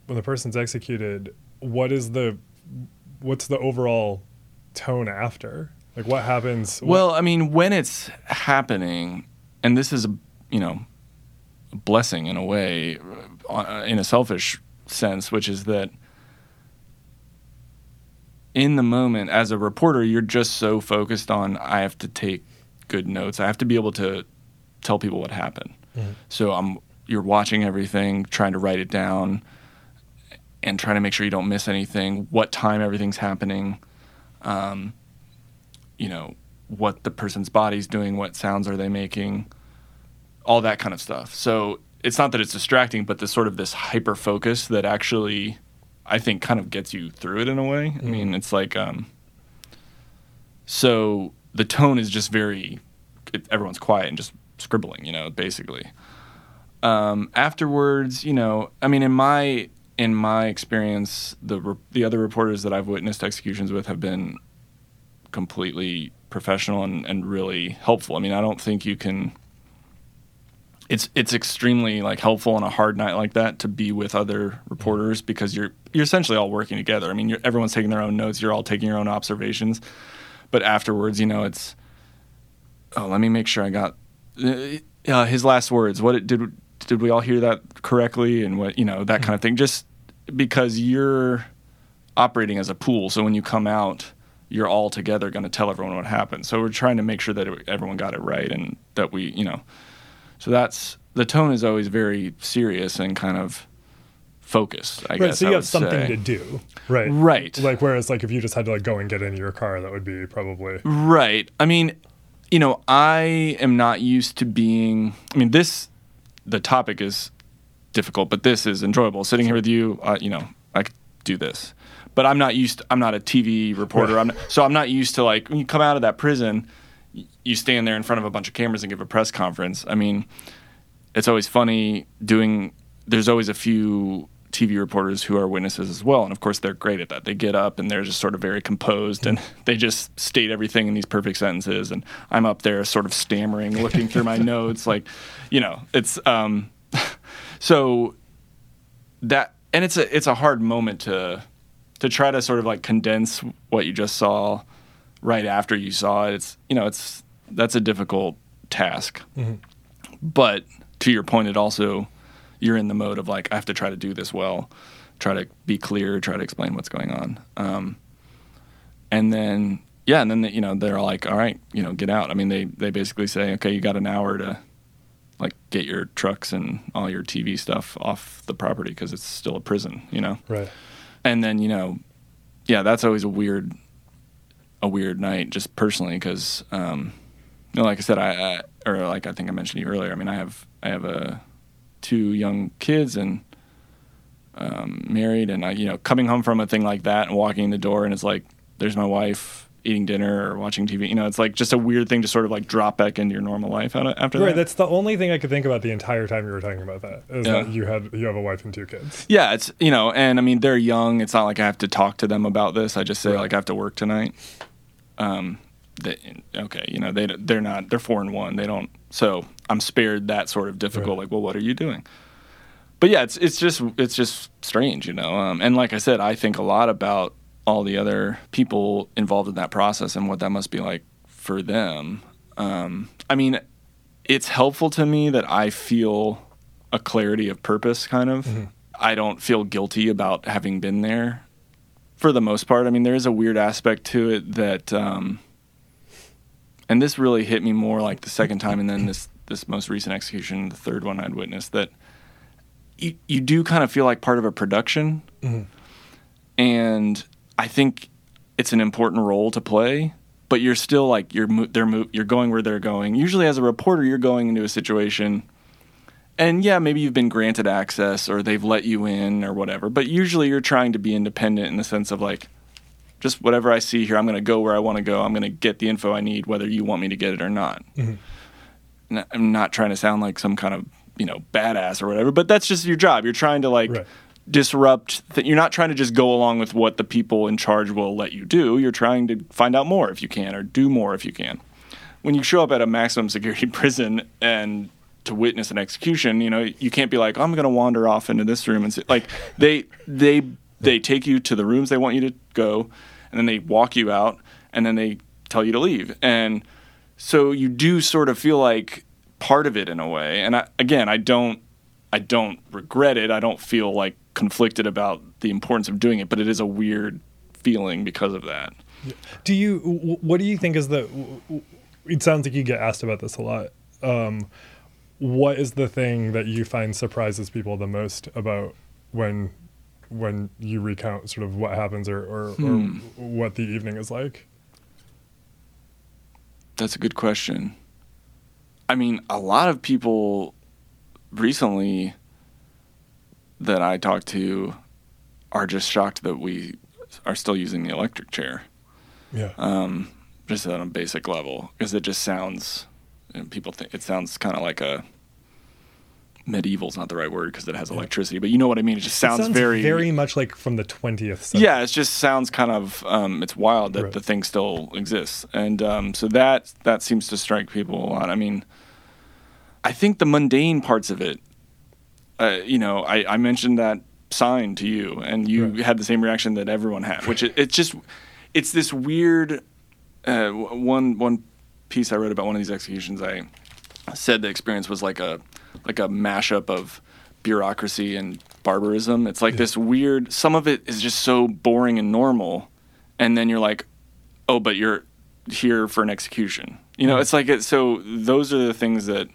when the person's executed, what is the what's the overall tone after? Like what happens? Well, I mean, when it's happening, and this is a you know a blessing in a way, uh, in a selfish sense, which is that in the moment as a reporter, you're just so focused on I have to take good notes. I have to be able to tell people what happened. Mm-hmm. So I'm you're watching everything, trying to write it down, and trying to make sure you don't miss anything. What time everything's happening. Um, you know what the person's body's doing, what sounds are they making, all that kind of stuff. So it's not that it's distracting, but this sort of this hyper focus that actually I think kind of gets you through it in a way. Mm. I mean, it's like um, so the tone is just very it, everyone's quiet and just scribbling, you know, basically. Um, afterwards, you know, I mean, in my in my experience, the the other reporters that I've witnessed executions with have been completely professional and, and really helpful. I mean, I don't think you can. It's it's extremely like helpful on a hard night like that to be with other reporters because you're you're essentially all working together. I mean, everyone's taking their own notes. You're all taking your own observations, but afterwards, you know, it's oh, let me make sure I got uh, his last words. What did did we all hear that correctly? And what you know that kind of thing. Just because you're operating as a pool, so when you come out you're all together going to tell everyone what happened. So we're trying to make sure that it, everyone got it right and that we, you know, so that's the tone is always very serious and kind of focused. I right, guess so you have something say. to do, right? Right. Like whereas like if you just had to like go and get into your car, that would be probably Right. I mean, you know, I am not used to being. I mean, this the topic is difficult, but this is enjoyable. Sitting here with you, uh, you know, I could do this, but I'm not used. I'm not a TV reporter. Right. I'm not, so I'm not used to like when you come out of that prison, you stand there in front of a bunch of cameras and give a press conference. I mean, it's always funny doing. There's always a few TV reporters who are witnesses as well, and of course they're great at that. They get up and they're just sort of very composed, and they just state everything in these perfect sentences. And I'm up there, sort of stammering, looking through my notes, like, you know, it's um, so that, and it's a it's a hard moment to to try to sort of like condense what you just saw right after you saw it. It's you know, it's that's a difficult task, but to your point, it also you're in the mode of like I have to try to do this well, try to be clear, try to explain what's going on, um, and then yeah, and then they, you know they're like, all right, you know, get out. I mean, they they basically say, okay, you got an hour to like get your trucks and all your TV stuff off the property because it's still a prison, you know right. and then you know yeah that's always a weird a weird night just personally because um you know like i said I, I or like i think i mentioned to you earlier i mean i have i have uh, two young kids and um, married and i you know coming home from a thing like that and walking in the door and it's like there's my wife eating dinner or watching tv you know it's like just a weird thing to sort of like drop back into your normal life after Right, that that's the only thing I could think about the entire time you were talking about that. Is Yeah. that you had you have a wife and two kids. Yeah, it's you know, and I mean they're young. It's not like I have to talk to them about this. I just say Right. like I have to work tonight. Um, they, okay, you know they they're not they're four and one. They don't. So I'm spared that sort of difficult. Right. Like, well, what are you doing? But yeah, it's it's just it's just strange, you know. Um, and like I said, I think a lot about all the other people involved in that process and what that must be like for them. Um, I mean, it's helpful to me that I feel a clarity of purpose, kind of. I don't feel guilty about having been there for the most part. I mean, there is a weird aspect to it that, um, and this really hit me more like the second time, and then this this most recent execution, the third one I'd witnessed, that you you do kind of feel like part of a production, and I think it's an important role to play. But you're still like you're mo- they're mo- you're going where they're going. Usually, as a reporter, you're going into a situation and yeah, maybe you've been granted access or they've let you in or whatever. But usually you're trying to be independent in the sense of like, just whatever I see here, I'm going to go where I want to go. I'm going to get the info I need, whether you want me to get it or not. Mm-hmm. And I'm not trying to sound like some kind of you know badass or whatever, but that's just your job. You're trying to like Right. disrupt. Th- you're not trying to just go along with what the people in charge will let you do. You're trying to find out more if you can or do more if you can. When you show up at a maximum security prison and to witness an execution, you know, you can't be like, I'm going to wander off into this room and sit. like they they they take you to the rooms they want you to go, and then they walk you out, and then they tell you to leave, and so you do sort of feel like part of it in a way. And I, again, I don't I don't regret it. I don't feel like conflicted about the importance of doing it, but it is a weird feeling because of that. Do you? What do you think is the? It sounds like you get asked about this a lot. Um, what is the thing that you find surprises people the most about when when you recount sort of what happens or or, Hmm. or what the evening is like? That's a good question. I mean, a lot of people recently that I talked to are just shocked that we are still using the electric chair, Yeah. um, just on a basic level, because it just sounds. And people think it sounds kind of like a medieval's not the right word because it has electricity, but you know what I mean. It just It sounds, very very much like from the twentieth century. yeah, it just sounds kind of um, it's wild that Right. the thing still exists, and um, so that that seems to strike people a lot. I mean, I think the mundane parts of it, uh, you know, I, I mentioned that sign to you, and you Right. had the same reaction that everyone had, which it, it's just it's this weird uh, one one piece I wrote about one of these executions. I said the experience was like a like a mashup of bureaucracy and barbarism. It's like this weird. Some of it is just so boring and normal, and then you're like, oh, but you're here for an execution. You know, it's like it, so. Those are the things that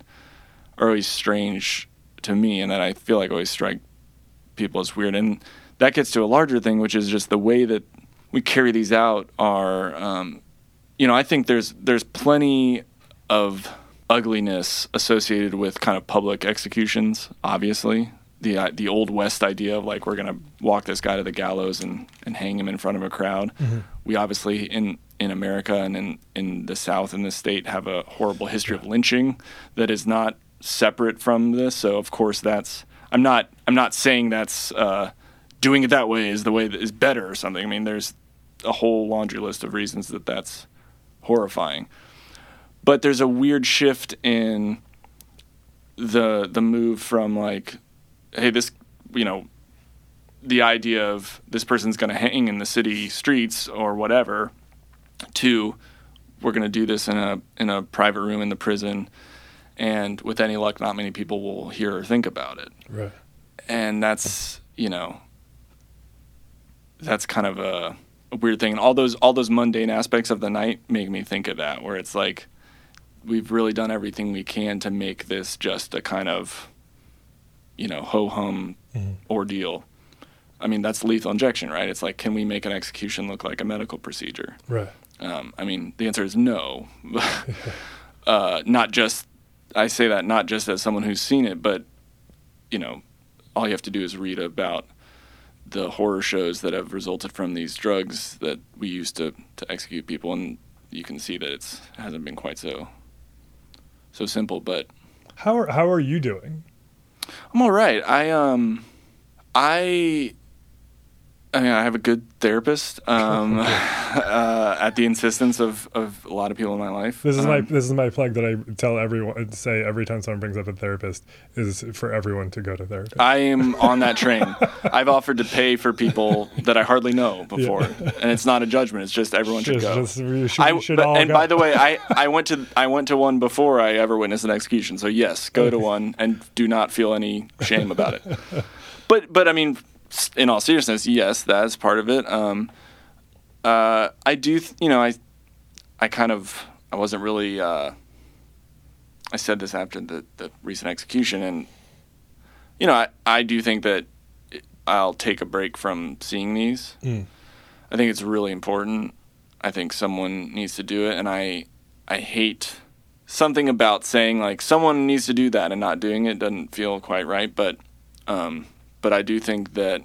are always strange to me, and that I feel like always strike people as weird. And that gets to a larger thing, which is just the way that we carry these out. Are um, you know, I think there's there's plenty of ugliness associated with kind of public executions. Obviously, the uh, the old west idea of like we're gonna walk this guy to the gallows and, and hang him in front of a crowd. We obviously in in America and in in the South in this state have a horrible history of lynching that is not separate from this. So of course that's I'm not I'm not saying that's uh, doing it that way is the way that is better or something. I mean there's a whole laundry list of reasons that that's horrifying. But there's a weird shift in the the move from like hey this you know the idea of this person's going to hang in the city streets or whatever to we're going to do this in a in a private room in the prison and with any luck not many people will hear or think about it Right. and that's you know that's kind of a, a weird thing. And all those all those mundane aspects of the night make me think of that where it's like we've really done everything we can to make this just a kind of you know ho hum ordeal. I mean that's lethal injection right? It's like can we make an execution look like a medical procedure? Right. um, I mean, the answer is no. uh, not just, I say that not just as someone who's seen it, but, you know, all you have to do is read about the horror shows that have resulted from these drugs that we use to, to execute people, and you can see that it's hasn't been quite so so simple. But How are how are you doing? I'm all right. I um, I. I mean, I have a good therapist um, uh, at the insistence of, of a lot of people in my life. This is my Um, this is my plug that I tell everyone say every time someone brings up a therapist is for everyone to go to therapy. I am on that train. I've offered to pay for people that I hardly know before, and it's not a judgment. It's just everyone should Just- go. just- we should- I, we should but- all and go. by the way, I, I went to I went to one before I ever witnessed an execution. So yes, go to one and do not feel any shame about it. But but I mean, in all seriousness, yes, that's part of it. Um, uh, I do, th- you know, I I kind of I wasn't really. Uh, I said this after the the recent execution, and you know, I, I do think that I'll take a break from seeing these. Mm. I think it's really important. I think someone needs to do it, and I I hate something about saying like someone needs to do that and not doing it doesn't feel quite right. But um, but I do think that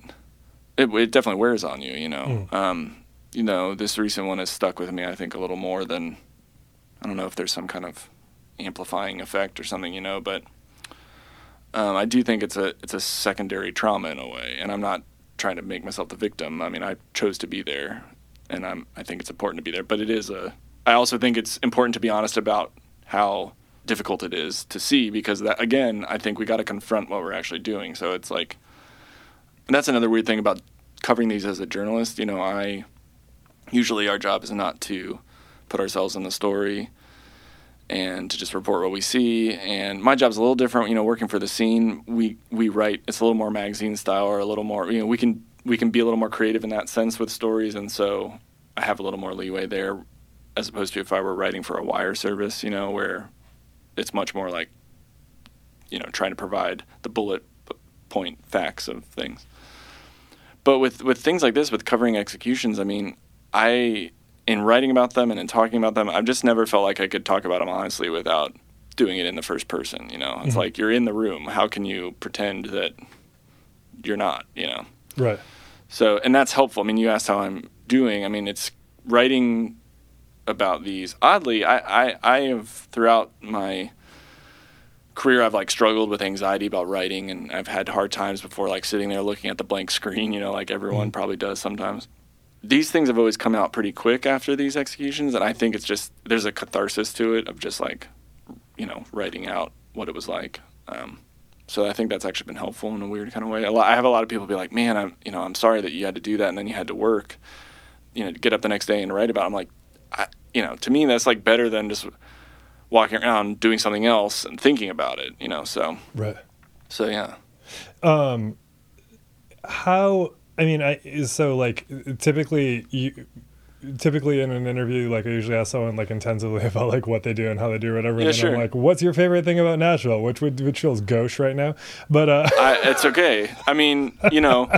it, it definitely wears on you. You know, um, you know, this recent one has stuck with me. I think a little more than I don't know if there's some kind of amplifying effect or something. You know, but um, I do think it's a it's a secondary trauma in a way, and I'm not trying to make myself the victim. I mean, I chose to be there, and I'm I think it's important to be there. But it is a. I also think it's important to be honest about how difficult it is to see because that again, I think we got to confront what we're actually doing. So it's like, and that's another weird thing about covering these as a journalist. You know, I usually our job is not to put ourselves in the story and to just report what we see. And my job's a little different. You know, working for the scene, we we write. It's a little more magazine style, or a little more. You know, we can we can be a little more creative in that sense with stories, and so I have a little more leeway there, as opposed to if I were writing for a wire service. You know, where it's much more like, you know, trying to provide the bullet point facts of things. But with with things like this, with covering executions, I mean, I in writing about them and in talking about them, I've just never felt like I could talk about them honestly without doing it in the first person. You know, it's Mhm. like you're in the room. How can you pretend that you're not? You know. Right. So, and that's helpful. I mean, you asked how I'm doing. I mean, it's writing about these. Oddly, I, I, I have throughout my career, I've like struggled with anxiety about writing, and I've had hard times before, like sitting there looking at the blank screen. You know, like everyone Mhm. probably does sometimes. These things have always come out pretty quick after these executions, and I think it's just there's a catharsis to it of just like, you know, writing out what it was like. Um, so I think that's actually been helpful in a weird kind of way. A lot, I have a lot of people be like, "Man, I'm you know I'm sorry that you had to do that and then you had to work, you know, get up the next day and write about." It. I'm like, I, you know, to me that's like better than just walking around doing something else and thinking about it. You know, so Right. so yeah. Um, how? I mean, I so like typically you typically in an interview, like I usually ask someone like intensively about like what they do and how they do whatever. Yeah, and sure. I'm like, what's your favorite thing about Nashville? Which would which feels gauche right now, but uh, I, it's okay. I mean, you know,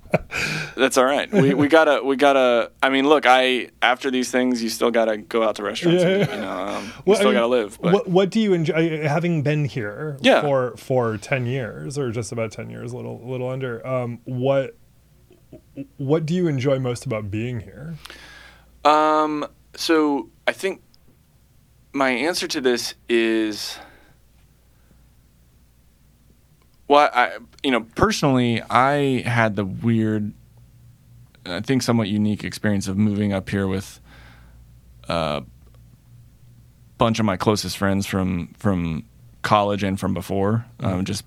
that's all right. We we gotta we gotta. I mean, look, I after these things, you still gotta go out to restaurants. Yeah, and. You know, um, Well, I still mean, gotta live. But what what do you enjoy having been here Yeah. for for 10 years or just about 10 years a little a little under um what what do you enjoy most about being here Um, so I think my answer to this is well, I you know personally, I had the weird, I think somewhat unique experience of moving up here with a bunch of my closest friends from from college and from before, um, just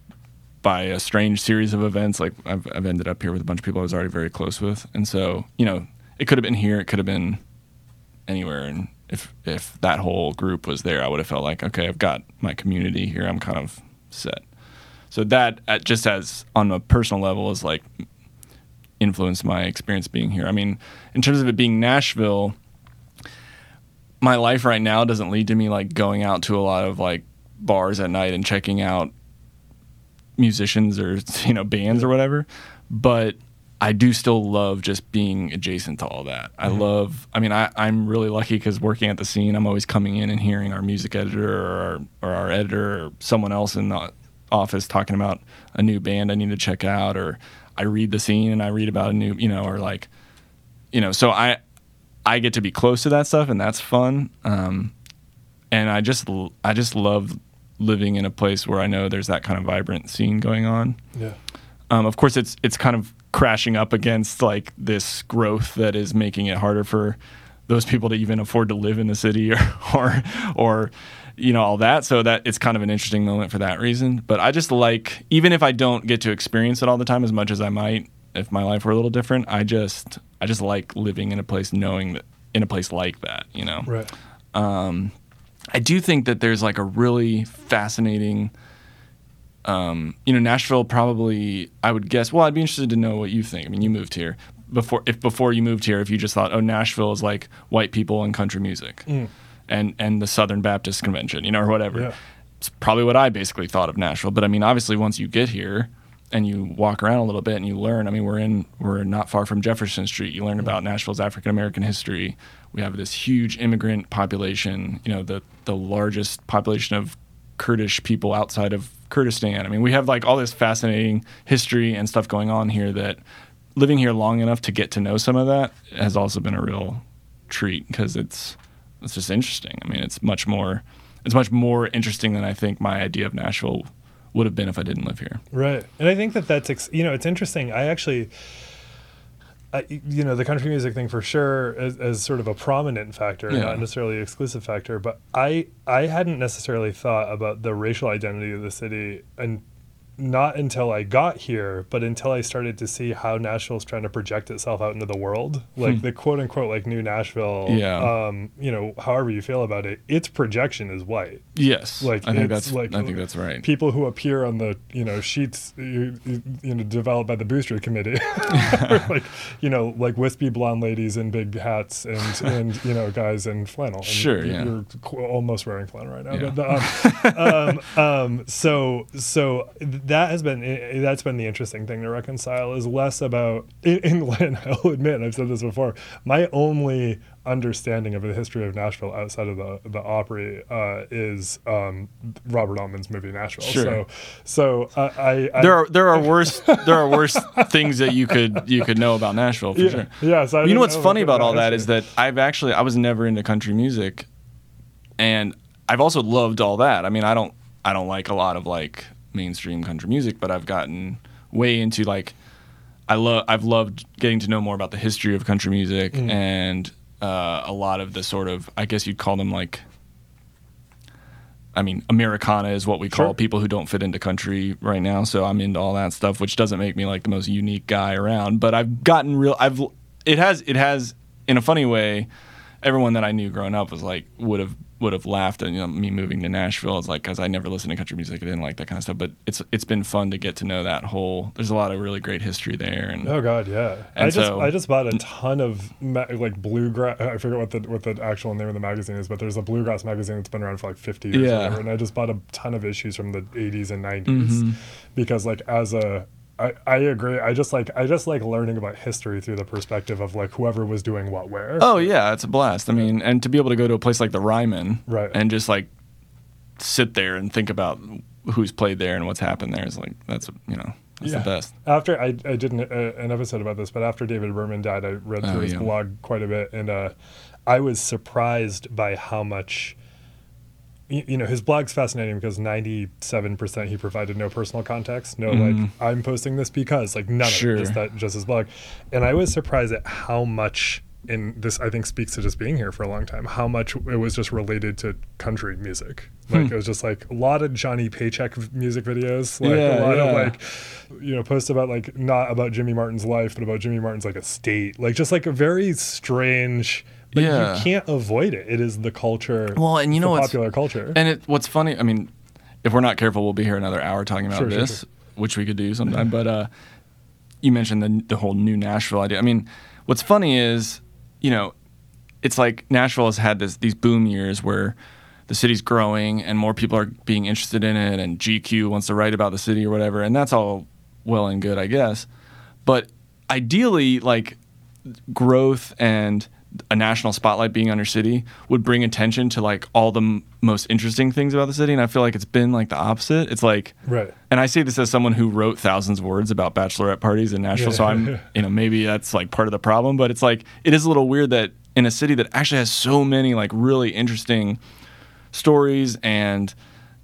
by a strange series of events. Like I've, I've ended up here with a bunch of people I was already very close with, and so you know, it could have been here, it could have been anywhere, and if if that whole group was there, I would have felt like okay, I've got my community here. I'm kind of set. So that uh, just as on a personal level is like influenced my experience being here. I mean, in terms of it being Nashville, my life right now doesn't lead to me like going out to a lot of like bars at night and checking out musicians or you know bands or whatever but i do still love just being adjacent to all that. I love i mean I, i'm really lucky because working at the scene i'm always coming in and hearing our music editor or our, or our editor or someone else in the office talking about a new band i need to check out or i read the scene and i read about a new you know or like you know so i i get to be close to that stuff and that's fun. Um, and I just l- I just love living in a place where I know there's that kind of vibrant scene going on. yeah. Um, of course, it's it's kind of crashing up against like this growth that is making it harder for those people to even afford to live in the city or or or you know all that. So that it's kind of an interesting moment for that reason. But I just like even if I don't get to experience it all the time as much as I might if my life were a little different. I just I just like living in a place knowing that in a place like that. You know. right Um, I do think that there's like a really fascinating, um, you know, Nashville probably, I would guess, well, I'd be interested to know what you think. I mean, you moved here before, if before you moved here, if you just thought, oh, Nashville is like white people and country music and, and the Southern Baptist Convention, you know, or whatever. Yeah. It's probably what I basically thought of Nashville. But I mean, obviously, once you get here, and you walk around a little bit and you learn. I mean, we're in we're not far from Jefferson Street. You learn about Nashville's African American history. We have this huge immigrant population. You know, the the largest population of Kurdish people outside of Kurdistan. I mean, we have like all this fascinating history and stuff going on here that living here long enough to get to know some of that has also been a real treat because it's it's just interesting. I mean, it's much more it's much more interesting than I think my idea of Nashville would have been if I didn't live here. Right. And I think that that's, ex- you know, it's interesting. I actually, I, you know, the country music thing for sure as, as sort of a prominent factor, Yeah. not necessarily exclusive factor, but I, I hadn't necessarily thought about the racial identity of the city and not until I got here, but until I started to see how Nashville's trying to project itself out into the world, like the quote unquote like new Nashville. Hmm. Yeah. Um, you know, however you feel about it, its projection is white. Yes, Like, I think that's like- I think that's right. People who appear on the you know sheets you, you, know developed by the Booster Committee, like you know like wispy blonde ladies in big hats and and you know guys in flannel. And Sure, yeah. You're almost wearing flannel right now, Yeah. but um, um, um, so so that has been that's been the interesting thing to reconcile is less about in, Lynn. I'll admit and I've said this before. My only understanding of the history of Nashville outside of the the Opry uh, is um, Robert Altman's movie Nashville. Sure. So so I, I, I there are there are worse there are worse things that you could you could know about Nashville for yeah, sure. yeah, so you know what's know funny about all that is that I've actually I was never into country music, and I've also loved all that. I mean, I don't I don't like a lot of like mainstream country music, but I've gotten way into like I love I've loved getting to know more about the history of country music Mm. and uh, a lot of the sort of I guess you'd call them like. I mean, Americana is what we call Sure. people who don't fit into country right now. So I'm into all that stuff, which doesn't make me like the most unique guy around. But I've gotten real. I've it has it has in a funny way. Everyone that I knew growing up was like would have would have laughed at you know me moving to Nashville. It's like because I never listened to country music, I didn't like that kind of stuff. But it's it's been fun to get to know that whole. There's a lot of really great history there, and Oh God, yeah. I just so- I just bought a ton of ma- like bluegrass. I forget what the what the actual name of the magazine is, but there's a bluegrass magazine that's been around for like 50 years. Yeah. whatever, and I just bought a ton of issues from the 80s and 90s Mhm. because like as a I, I agree. I just like I just like learning about history through the perspective of like whoever was doing what where. Oh yeah, it's a blast. I mean, and to be able to go to a place like the Ryman, Right. and just like sit there and think about who's played there and what's happened there is like that's you know that's Yeah. the best. After I, I did an, uh, an episode about this, but after David Berman died, I read Oh, through his yeah. blog quite a bit, and uh, I was surprised by how much. You, know, his blog's fascinating because ninety-seven percent he provided no personal context, no Mhm. like I'm posting this because, like none Sure. of it, just that, just his blog, and I was surprised at how much. And this, I think, speaks to just being here for a long time. How much it was just related to country music. Like Hmm. it was just like a lot of Johnny Paycheck music videos. Like Yeah, a lot of like you know, posts about like not about Jimmy Martin's life, but about Jimmy Martin's like estate. Like just like a very strange. But Yeah. you can't avoid it. It is the culture. Well, and you know what's- popular culture. And it, what's funny, I mean, if we're not careful, we'll be here another hour talking about Sure, sure, this, which we could do sometime. but uh, you mentioned the the whole new Nashville idea. I mean, what's funny is, you know, it's like Nashville has had this these boom years where the city's growing and more people are being interested in it, and GQ wants to write about the city or whatever, and that's all well and good, I guess. But ideally, like growth and a national spotlight being on your city would bring attention to like all the m- most interesting things about the city and i feel like it's been like the opposite it's like right. and i say this as someone who wrote thousands of words about bachelorette parties in nashville so i'm you know maybe that's like part of the problem but it's like it is a little weird that in a city that actually has so many like really interesting stories and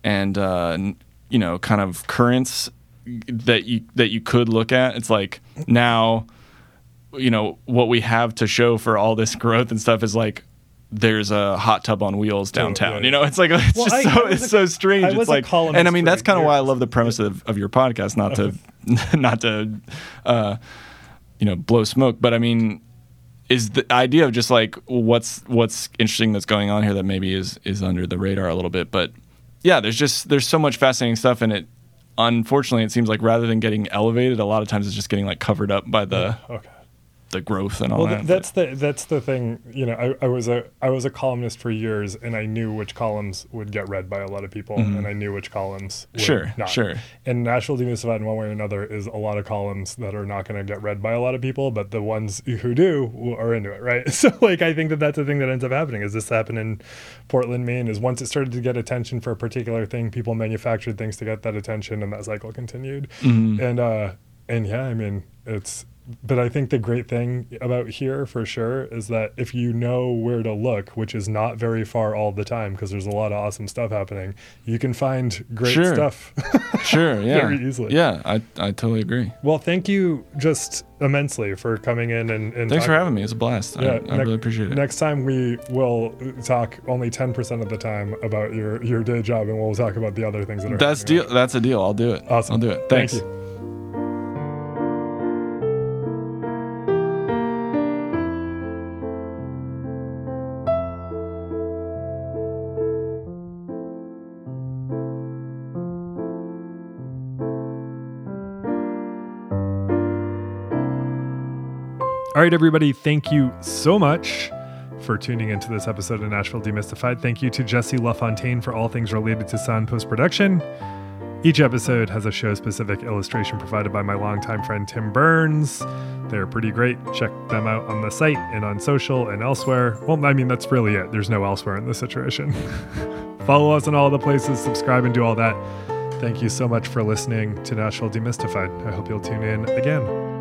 and uh you know kind of currents that you that you could look at it's like now you know what we have to show for all this growth and stuff is like there's a hot tub on wheels downtown. right. You know, it's like it's Well, just I- so I it's a- so strange. It's like, and I mean that's kind of why I love the premise of, of your podcast. Not to, not to, uh, you know, blow smoke, but I mean, is the idea of just like what's what's interesting that's going on here that maybe is is under the radar a little bit. But yeah, there's just there's so much fascinating stuff in it. Unfortunately, it seems like rather than getting elevated, a lot of times it's just getting like covered up by the Okay. The growth and all Well, that. th- that's the that's the thing. You know, I, I was a I was a columnist for years, and I knew which columns would get read by a lot of people, and I knew which columns would Mm-hmm. Sure, not. sure. And Nashville Demystified, in one way or another, is a lot of columns that are not going to get read by a lot of people, but the ones who do are into it, right? So, like, I think that that's the thing that ends up happening. Is this happened in Portland, Maine? Is once it started to get attention for a particular thing, people manufactured things to get that attention, and that cycle continued. Mhm. And uh, and yeah, I mean, it's. But I think the great thing about here, for sure, is that if you know where to look, which is not very far all the time, because there's a lot of awesome stuff happening, you can find great Sure. stuff. sure, yeah, Very easily. Yeah, I I totally agree. well, thank you just immensely for coming in and, and Thanks for having me. It's a blast. Yeah, I, I nec- really appreciate it. Next time we will talk only ten percent of the time about your your day job, and we'll talk about the other things that are. That's happening. deal. That's a deal. I'll do it. Awesome. I'll do it. Thank Thanks. you. All right, everybody, thank you so much for tuning into this episode of Nashville Demystified. Thank you to Jesse LaFontaine for all things related to sound post production. Each episode has a show specific illustration provided by my longtime friend Tim Burns. They're pretty great. Check them out on the site and on social and elsewhere. Well, I mean, that's really it. There's no elsewhere in this situation. Follow us in all the places, subscribe, and do all that. Thank you so much for listening to Nashville Demystified. I hope you'll tune in again.